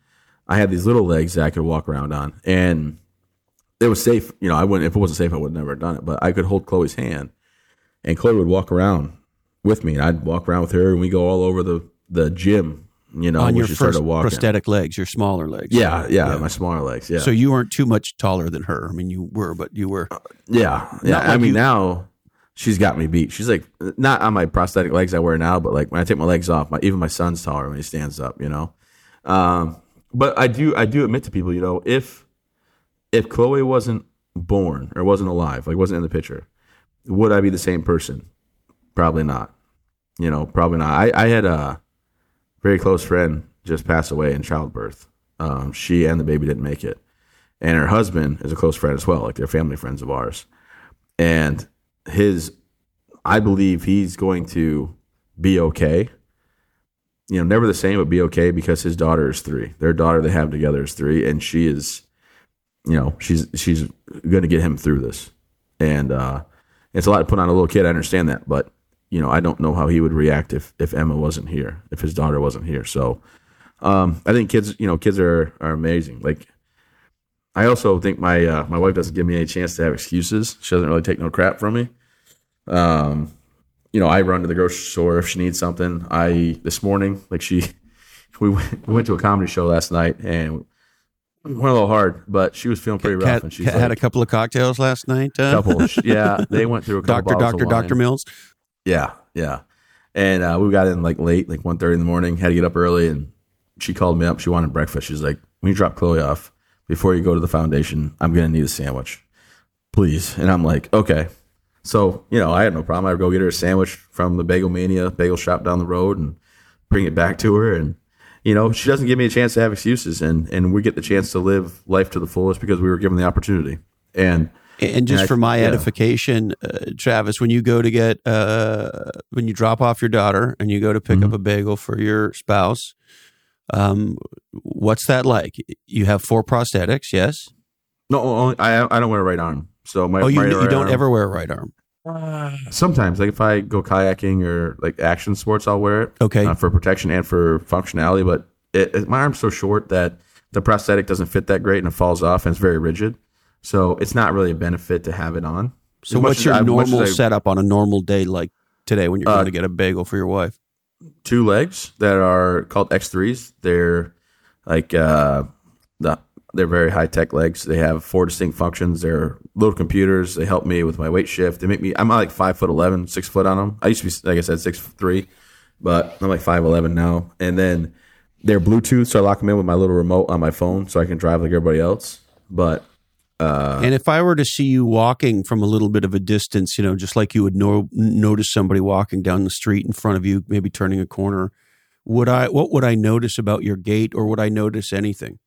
I had these little legs that I could walk around on, and it was safe. You know, I wouldn't if it wasn't safe, I would have never done it. But I could hold Chloe's hand, and Chloe would walk around with me, and I'd walk around with her, and we go all over the the gym. You know, On when your first started walking. prosthetic legs, your smaller legs. Yeah, yeah, my smaller legs. Yeah, So you weren't too much taller than her. I mean, you were, but you were. Yeah, yeah. Not I mean, you- now she's got me beat. She's like not on my prosthetic legs I wear now, but like when I take my legs off, my even my son's taller when he stands up. You know, um, but I do I do admit to people, you know, if if Chloe wasn't born or wasn't alive, like wasn't in the picture, would I be the same person? Probably not. You know, probably not. I, I had a very close friend just passed away in childbirth. Um, she and the baby didn't make it. And her husband is a close friend as well like they're family friends of ours. And his i believe he's going to be okay. You know never the same but be okay because his daughter is three. Their daughter they have together is three and she is you know she's she's going to get him through this. And uh it's a lot to put on a little kid i understand that but you know i don't know how he would react if if emma wasn't here if his daughter wasn't here so um i think kids you know kids are are amazing like I also think my uh, my wife doesn't give me any chance to have excuses. She doesn't really take no crap from me. Um, you know, I run to the grocery store if she needs something. I this morning, like she, we went, we went to a comedy show last night, and went a little hard, but she was feeling pretty rough, Cat, and she like, had a couple of cocktails last night. Uh, couple. yeah, they went through a couple Doctor, Doctor. Doctor Mills. Yeah, yeah. And uh, we got in like late, like 1.30 in the morning. Had to get up early, and she called me up. She wanted breakfast. She's like, "When you drop Chloe off before you go to the foundation, I'm gonna need a sandwich, please." And I'm like, "Okay." So you know, I had no problem. I'd go get her a sandwich from the Bagel Mania bagel shop down the road and bring it back to her. And you know, she doesn't give me a chance to have excuses, and and we get the chance to live life to the fullest because we were given the opportunity. And And just And I- for my yeah. edification, uh, Travis, when you go to get uh, when you drop off your daughter and you go to pick Mm-hmm. up a bagel for your spouse, um, what's that like? You have four prosthetics, yes. no, only, I I don't wear a right arm. So my Oh, you my you right don't arm- ever wear a right arm. Sometimes, like if I go kayaking or like action sports, I'll wear it. Okay. uh, for protection and for functionality. But it, it- my arm's so short that the prosthetic doesn't fit that great and it falls off and it's very rigid. So it's not really a benefit to have it on. So what's your I- normal I- setup on a normal day like today when you're Uh, going to get a bagel for your wife? Two legs that are called X3s. They're like uh, the they're very high tech legs. They have four distinct functions. They're little computers. They help me with my weight shift. They make me. I'm like five foot eleven, six foot on them. I used to be like I said six three, but I'm like five eleven now. And then they're Bluetooth, so I lock them in with my little remote on my phone, so I can drive like everybody else. But uh, and if I were to see you walking from a little bit of a distance, you know, just like you would no- notice somebody walking down the street in front of you, maybe turning a corner, would I? What would I notice about your gait, or would I notice anything?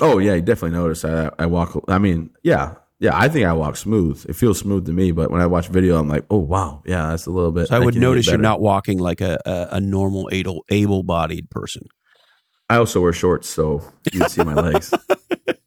Oh yeah, you definitely notice. I I walk. I mean, yeah, yeah. I think I walk smooth. It feels smooth to me. But when I watch video, I'm like, oh wow, yeah, that's a little bit. So I would notice you're not walking like a a, a normal able able bodied person. I also wear shorts, so you can see my legs.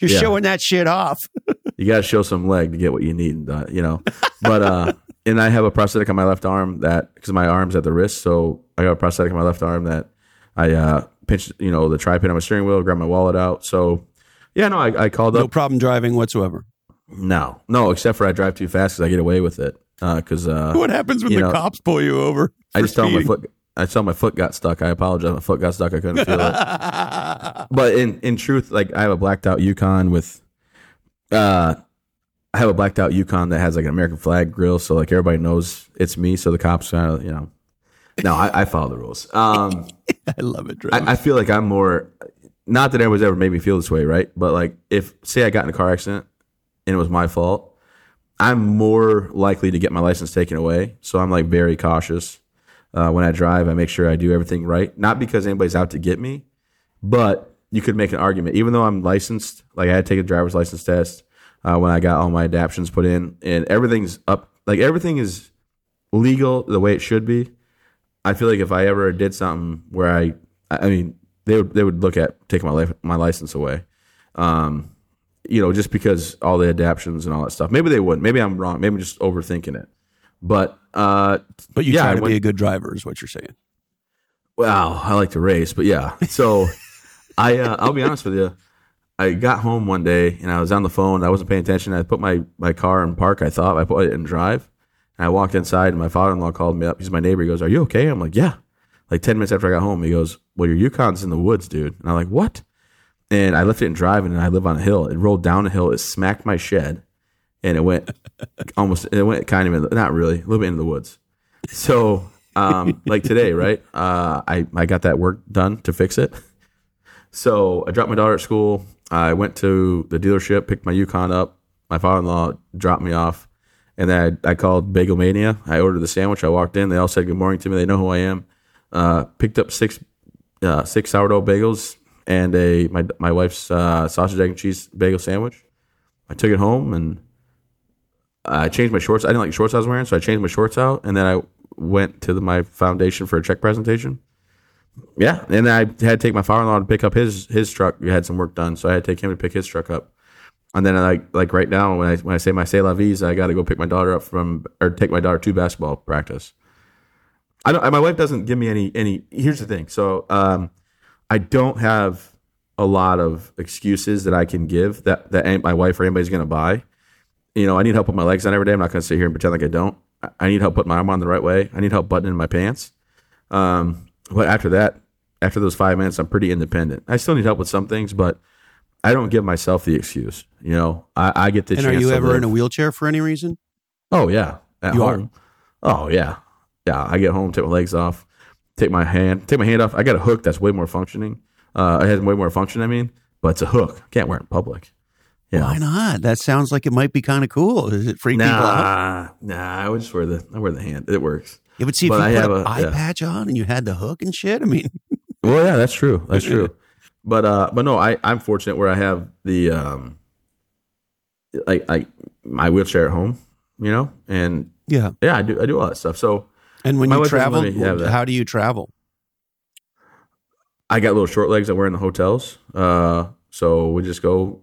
You're Yeah. showing that shit off. You got to show some leg to get what you need, uh, you know. But uh, and I have a prosthetic on my left arm that because my arm's at the wrist, so I got a prosthetic on my left arm that I uh, pinched, you know, the tripod on my steering wheel, grabbed my wallet out. So yeah, no, I, I called No up. No problem driving whatsoever. No, no, except for I drive too fast because I get away with it. Because uh, What happens when the know, cops pull you over? I for just tell 'em my foot. I saw my foot got stuck. I apologize. My foot got stuck. I couldn't feel it. But in in truth, like I have a blacked out Yukon with, uh, I have a blacked out Yukon that has like an American flag grill, so like everybody knows it's me. So the cops kind of you know, no, I, I follow the rules. Um, I love it. I, I feel like I'm more. Not that anyone's ever made me feel this way, right? But like if say I got in a car accident and it was my fault, I'm more likely to get my license taken away. So I'm like very cautious uh, when I drive. I make sure I do everything right, not because anybody's out to get me, but you could make an argument. Even though I'm licensed, like I had to take a driver's license test uh, when I got all my adaptions put in, and everything's up. Like everything is legal the way it should be. I feel like if I ever did something where I, I mean, they would they would look at taking my life my license away. Um, you know, just because all the adaptions and all that stuff. Maybe they wouldn't. Maybe I'm wrong. Maybe I'm just overthinking it. But uh, but you yeah, try to went- be a good driver, is what you're saying. Wow, I like to race, but yeah. So I uh, I'll be honest with you. I got home one day and I was on the phone. I wasn't paying attention. I put my, my car in park. I thought I put it in drive. And I walked inside and my father in law called me up. He's my neighbor. He goes, "Are you okay?" I'm like, "Yeah." Like ten minutes after I got home, he goes, "Well, your Yukon's in the woods, dude." And I'm like, "What?" And I left it in drive, and I live on a hill. It rolled down a hill. It smacked my shed, and it went almost. It went kind of in, the- not really, a little bit into the woods. So, um, like today, right? Uh, I I got that work done to fix it. So I dropped my daughter at school. I went to the dealership, picked my Yukon up. My father-in-law dropped me off, and then I, I called Bagel Mania. I ordered the sandwich. I walked in. They all said good morning to me. They know who I am. Uh, picked up six uh, six sourdough bagels and a my my wife's uh, sausage egg and cheese bagel sandwich. I took it home and I changed my shorts. I didn't like shorts I was wearing, so I changed my shorts out, and then I went to the, my foundation for a check presentation. Yeah, and I had to take my father-in-law to pick up his his truck. We had some work done, so I had to take him to pick his truck up. And then I like like right now when I when I say my say la vise, I got to go pick my daughter up from or take my daughter to basketball practice. I don't. My wife doesn't give me any any. Here's the thing. So um, I don't have a lot of excuses that I can give that that my wife or anybody's going to buy. You know, I need help with my legs on every day. I'm not going to sit here and pretend like I don't. I- need help putting my arm on the right way. I need help buttoning my pants. Um, but after that, after those five minutes, I'm pretty independent. I still need help with some things, but I don't give myself the excuse. You know, I, I get the and are you ever live. in a wheelchair for any reason? Oh yeah, at You home. Oh yeah, yeah. I get home, take my legs off, take my hand, take my hand off. I got a hook that's way more functioning. Uh, it has way more function. I mean, but it's a hook. Can't wear it in public. Know? Why not? That sounds like it might be kind of cool. Is it freak people out? Nah, nah. I would just wear the I wear the hand. It works. Yeah, but see, if but you I put have an a- eye yeah. patch on and you had the hook and shit, I mean, Well, yeah, that's true. That's true. But uh, but no, I I'm fortunate where I have the um, like like my wheelchair at home, you know, and yeah. yeah, I do I do all that stuff. So And when you travel, let me have that. how do you travel? I got little short legs I wear in the hotels. Uh, so we just go.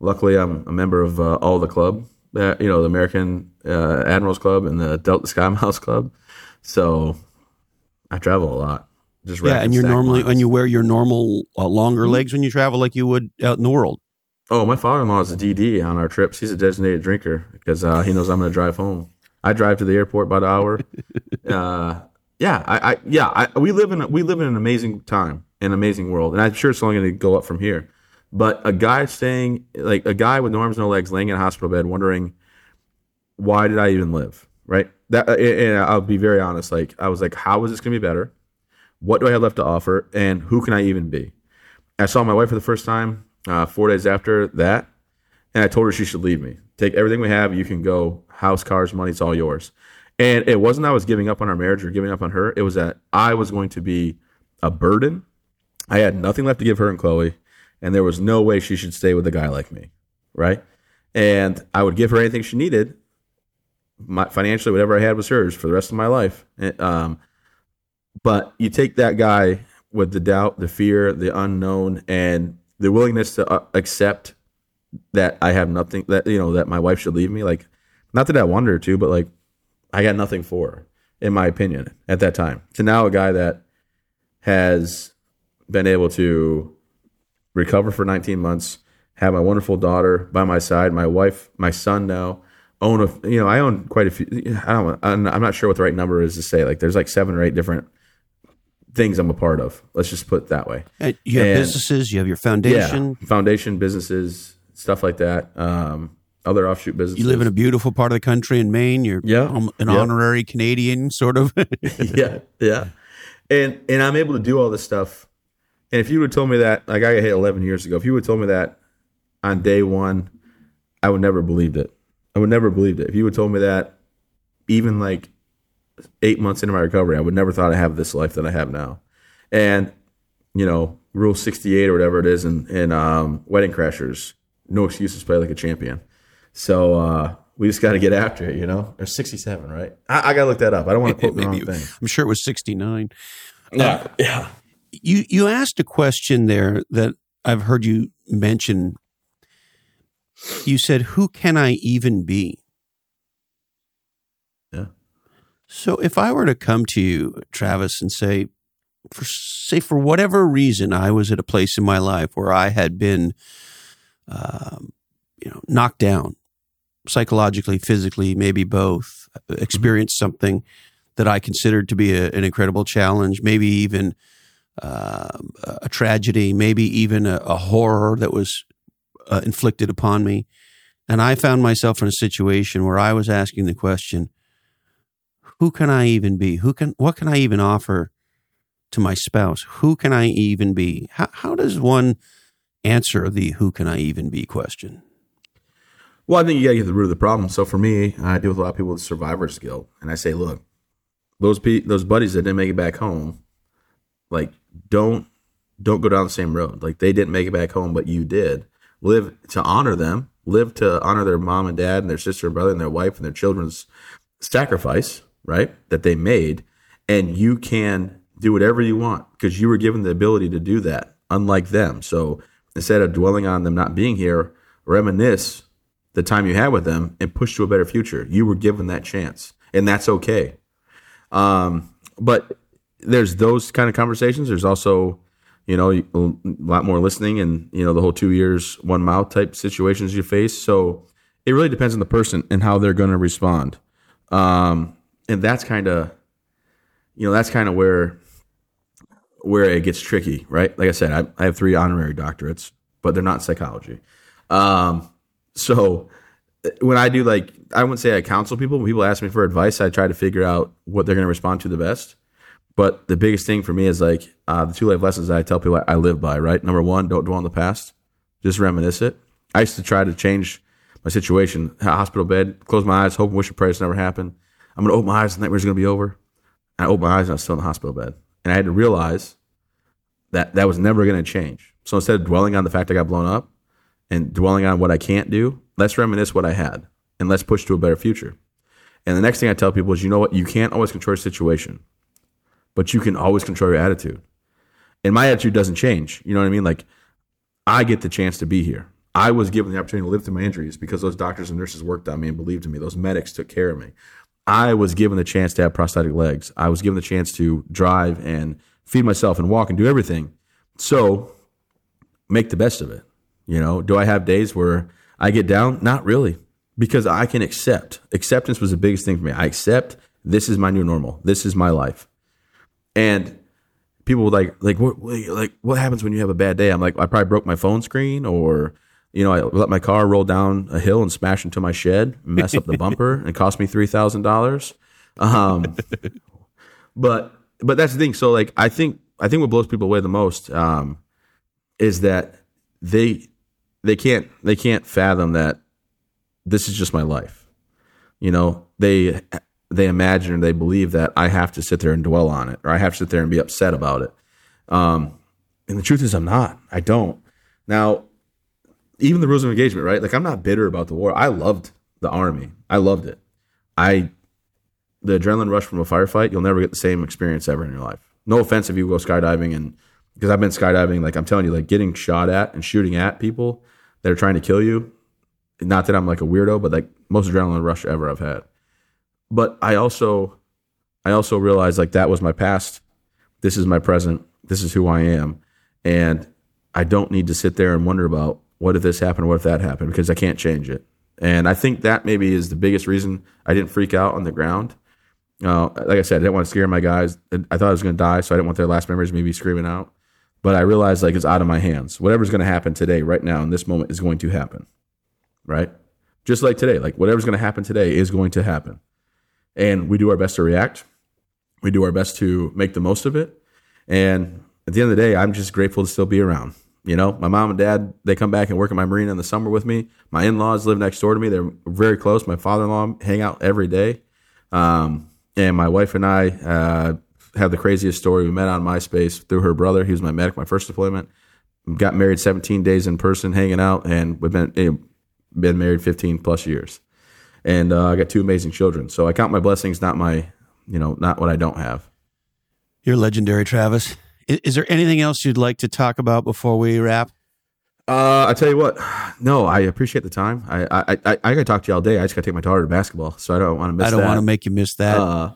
Luckily, I'm a member of uh, all the club, uh, you know, the American uh, Admirals Club and the Delta Sky Miles Club. So I travel a lot. Just Yeah, and you're normally miles. and you wear your normal uh, longer legs when you travel, like you would out in the world. Oh, my father-in-law is a DD on our trips. He's a designated drinker because uh, he knows I'm going to drive home. I drive to the airport about an hour. uh, yeah, I, I yeah, I, we live in a, we live in an amazing time, an amazing world, and I'm sure it's only going to go up from here. But a guy staying like a guy with no arms, no legs, laying in a hospital bed, wondering why did I even live? Right? That, and I'll be very honest. Like I was like, how is this going to be better? What do I have left to offer? And who can I even be? I saw my wife for the first time uh, four days after that, and I told her she should leave me. Take everything we have. You can go. House, cars, money. It's all yours. And it wasn't I was giving up on our marriage or giving up on her. It was that I was going to be a burden. I had nothing left to give her and Chloe, and there was no way she should stay with a guy like me, right? And I would give her anything she needed. My financially, whatever I had was hers for the rest of my life. Um, but you take that guy with the doubt, the fear, the unknown, and the willingness to uh, accept that I have nothing that you know that my wife should leave me. Like, not that I wanted her to, but like I got nothing for her, in my opinion, at that time. To now a guy that has been able to recover for 19 months, have my wonderful daughter by my side, my wife, my son now own a you know I own quite a few. I don't. I'm not sure what the right number is to say. Like, there's like seven or eight different things I'm a part of. Let's just put it that way. And you have And- businesses, you have your foundation. Yeah, foundation businesses, stuff like that. Um, other offshoot businesses. You live in a beautiful part of the country in Maine. You're Yeah. an Yeah. honorary Canadian, sort of. yeah, yeah, and and I'm able to do all this stuff. And if you would have told me that, like I got hit 11 years ago, if you would have told me that on day one, I would never believed it. I would never believed it. If you would have told me that, even like eight months into my recovery, I would never thought I'd have this life that I have now. And you know, Rule 68 or whatever it is, in in um, Wedding Crashers, no excuses, play like a champion. So uh, we just got to get after it, you know. Or 67, right? I, I got to look that up. I don't want to quote the wrong Maybe- thing. I'm sure it was 69. Yeah, yeah. You you asked a question there that I've heard you mention. You said, "Who can I even be?" Yeah. So if I were to come to you, Travis, and say, for say for whatever reason, I was at a place in my life where I had been, um, you know, knocked down, psychologically, physically, maybe both, experienced something that I considered to be a, an incredible challenge, maybe even um a tragedy, maybe even a, a horror that was uh, inflicted upon me. And I found myself in a situation where I was asking the question, who can I even be? Who can, what can I even offer to my spouse? Who can I even be? How, how does one answer the who can I even be question? Well, I think you got to get to the root of the problem. So for me, I deal with a lot of people with survivor's guilt, and I say, look, those pe- those buddies that didn't make it back home, like don't don't go down the same road. Like they didn't make it back home, but you did. Live to honor them. Live to honor their mom and dad and their sister and brother and their wife and their children's sacrifice, right? That they made, and you can do whatever you want because you were given the ability to do that, unlike them. So instead of dwelling on them not being here, reminisce the time you had with them and push to a better future. You were given that chance, and that's okay. Um, but there's those kind of conversations. There's also, you know, a lot more listening, and you know, the whole two years, one mouth type situations you face. So it really depends on the person and how they're going to respond. Um, and that's kind of, you know, that's kind of where where it gets tricky, right? Like I said, I, I have three honorary doctorates. but they're not psychology. Um, so when I do like, I wouldn't say I counsel people. When people ask me for advice, I try to figure out what they're going to respond to the best. But the biggest thing for me is like uh, the two life lessons I tell people I live by. Right, number one, don't dwell on the past, just reminisce it. I used to try to change my situation. Hospital bed, close my eyes, hope and wish and pray it's never happened. I'm gonna open my eyes, and the nightmare's gonna be over. I opened my eyes and I was still in the hospital bed, and I had to realize that that was never gonna change. So instead of dwelling on the fact I got blown up and dwelling on what I can't do, let's reminisce what I had and let's push to a better future. And the next thing I tell people is, you know what? You can't always control your situation, but you can always control your attitude. And my attitude doesn't change. You know what I mean? Like, I get the chance to be here. I was given the opportunity to live through my injuries because those doctors and nurses worked on me and believed in me. Those medics took care of me. I was given the chance to have prosthetic legs. I was given the chance to drive and feed myself and walk and do everything. So make the best of it. You know, do I have days where I get down? Not really, because I can accept. Acceptance was the biggest thing for me. I accept this is my new normal. This is my life. And people like like what like what happens when you have a bad day? I'm like I probably broke my phone screen or you know, I let my car roll down a hill and smash into my shed, mess up the bumper, and it cost me three thousand dollars. Um, but but that's the thing. So like, I think I think what blows people away the most um, is that they they can't they can't fathom that this is just my life. You know, they they imagine or they believe that I have to sit there and dwell on it, or I have to sit there and be upset about it. Um, and the truth is, I'm not. I don't. Now, even the rules of engagement, right? Like I'm not bitter about the war. I loved the army. I loved it. I the adrenaline rush from a firefight, you'll never get the same experience ever in your life. No offense if you go skydiving and because I've been skydiving, like I'm telling you, like getting shot at and shooting at people that are trying to kill you. Not that I'm like a weirdo, but like most adrenaline rush ever I've had. But I also I also realized like that was my past. This is my present. This is who I am. And I don't need to sit there and wonder about what if this happened? What if that happened? Because I can't change it. And I think that maybe is the biggest reason I didn't freak out on the ground. Uh, like I said, I didn't want to scare my guys. I thought I was going to die, so I didn't want their last memories maybe screaming out. But I realized like it's out of my hands. Whatever's going to happen today, right now, in this moment, is going to happen. Right? Just like today, like whatever's going to happen today is going to happen. And we do our best to react. We do our best to make the most of it. And at the end of the day, I'm just grateful to still be around. You know, my mom and dad, they come back and work at my marina in the summer with me. My in laws live next door to me. They're very close. My father in law hang out every day. Um, and my wife and I uh, have the craziest story. We met on MySpace through her brother. He was my medic, my first deployment. Got married 17 days in person, hanging out, and we've been, eh, been married 15 plus years. And uh, I got two amazing children. So I count my blessings, not my, you know, not what I don't have. You're legendary, Travis. Is there anything else you'd like to talk about before we wrap? Uh, I tell you what, no, I appreciate the time. I I I, I got to talk to you all day. I just got to take my daughter to basketball, so I don't want to miss. I don't want to make you miss that. Uh,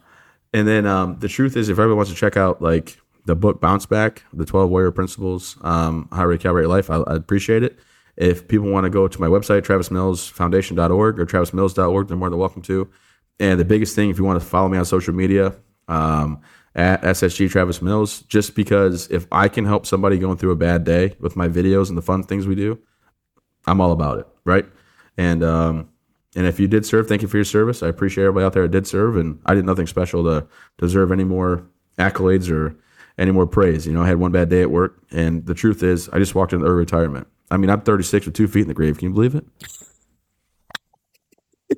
and then um, the truth is, if everyone wants to check out like the book Bounce Back, the Twelve Warrior Principles, um, How to Recalibrate Life, I, I appreciate it. If people want to go to my website, travismillsfoundation.org or travismills.org, they're more than welcome to. And the biggest thing, if you want to follow me on social media, um, at SSG Travis Mills just because if I can help somebody going through a bad day with my videos and the fun things we do, I'm all about it, right? And um, and if you did serve, thank you for your service. I appreciate everybody out there that did serve, and I did nothing special to deserve any more accolades or any more praise. You know, I had one bad day at work, and the truth is, I just walked into early retirement. I mean, I'm 36 with two feet in the grave. Can you believe it?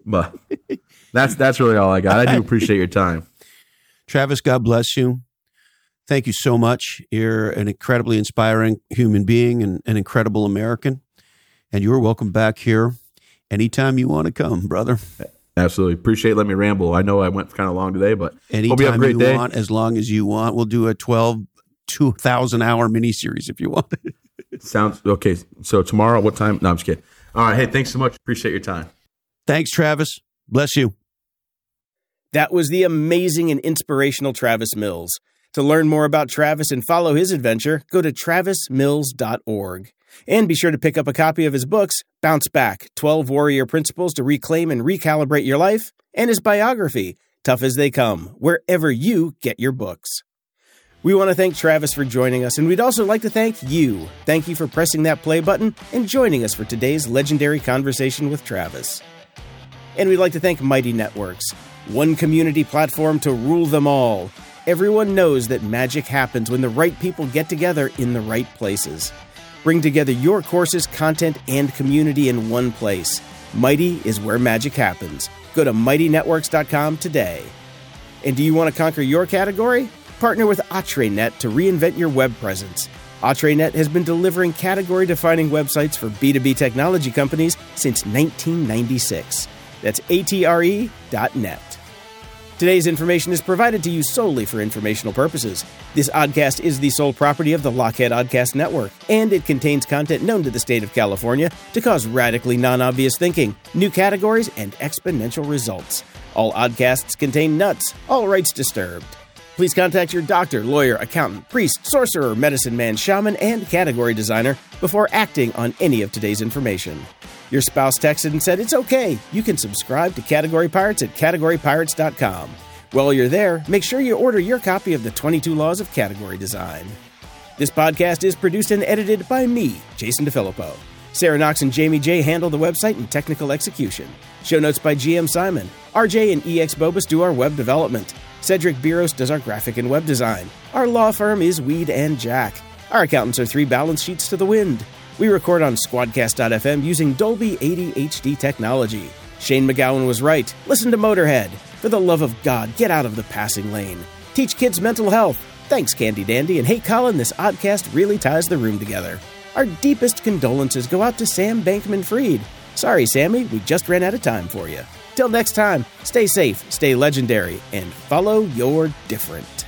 but that's that's really all I got. I do appreciate your time. Travis, God bless you. Thank you so much. You're an incredibly inspiring human being and an incredible American. And you're welcome back here anytime you want to come, brother. Absolutely. Appreciate letting me ramble. I know I went kind of long today, but anytime hope you, have a great you day. want, as long as you want. We'll do a 12, 2,000 hour miniseries if you want. Sounds okay. So tomorrow, what time? No, I'm just kidding. All right. Hey, thanks so much. Appreciate your time. Thanks, Travis. Bless you. That was the amazing and inspirational Travis Mills. To learn more about Travis and follow his adventure, go to travismills.org. And be sure to pick up a copy of his books, Bounce Back 12 Warrior Principles to Reclaim and Recalibrate Your Life, and his biography, Tough as They Come, wherever you get your books. We want to thank Travis for joining us, and we'd also like to thank you. Thank you for pressing that play button and joining us for today's legendary conversation with Travis. And we'd like to thank Mighty Networks, one community platform to rule them all. Everyone knows that magic happens when the right people get together in the right places. Bring together your courses, content, and community in one place. Mighty is where magic happens. Go to mightynetworks.com today. And do you want to conquer your category? Partner with AtreNet to reinvent your web presence. AtreNet has been delivering category defining websites for B2B technology companies since 1996. That's atre.net. Today's information is provided to you solely for informational purposes. This oddcast is the sole property of the Lochhead Oddcast Network, and it contains content known to the state of California to cause radically non obvious thinking, new categories, and exponential results. All oddcasts contain nuts, all rights disturbed. Please contact your doctor, lawyer, accountant, priest, sorcerer, medicine man, shaman, and category designer before acting on any of today's information. Your spouse texted and said it's okay. You can subscribe to Category Pirates at categorypirates.com. While you're there, make sure you order your copy of the 22 Laws of Category Design. This podcast is produced and edited by me, Jason DeFilippo. Sarah Knox and Jamie J handle the website and technical execution. Show notes by GM Simon. RJ and EX Bobus do our web development. Cedric Biros does our graphic and web design. Our law firm is Weed and Jack. Our accountants are three balance sheets to the wind. We record on Squadcast.fm using Dolby 80 HD technology. Shane MacGowan was right. Listen to Motorhead. For the love of God, get out of the passing lane. Teach kids mental health. Thanks, Candy Dandy. And hey, Colin, this oddcast really ties the room together. Our deepest condolences go out to Sam Bankman Fried. Sorry, Sammy, we just ran out of time for you. Till next time, stay safe, stay legendary, and follow your different.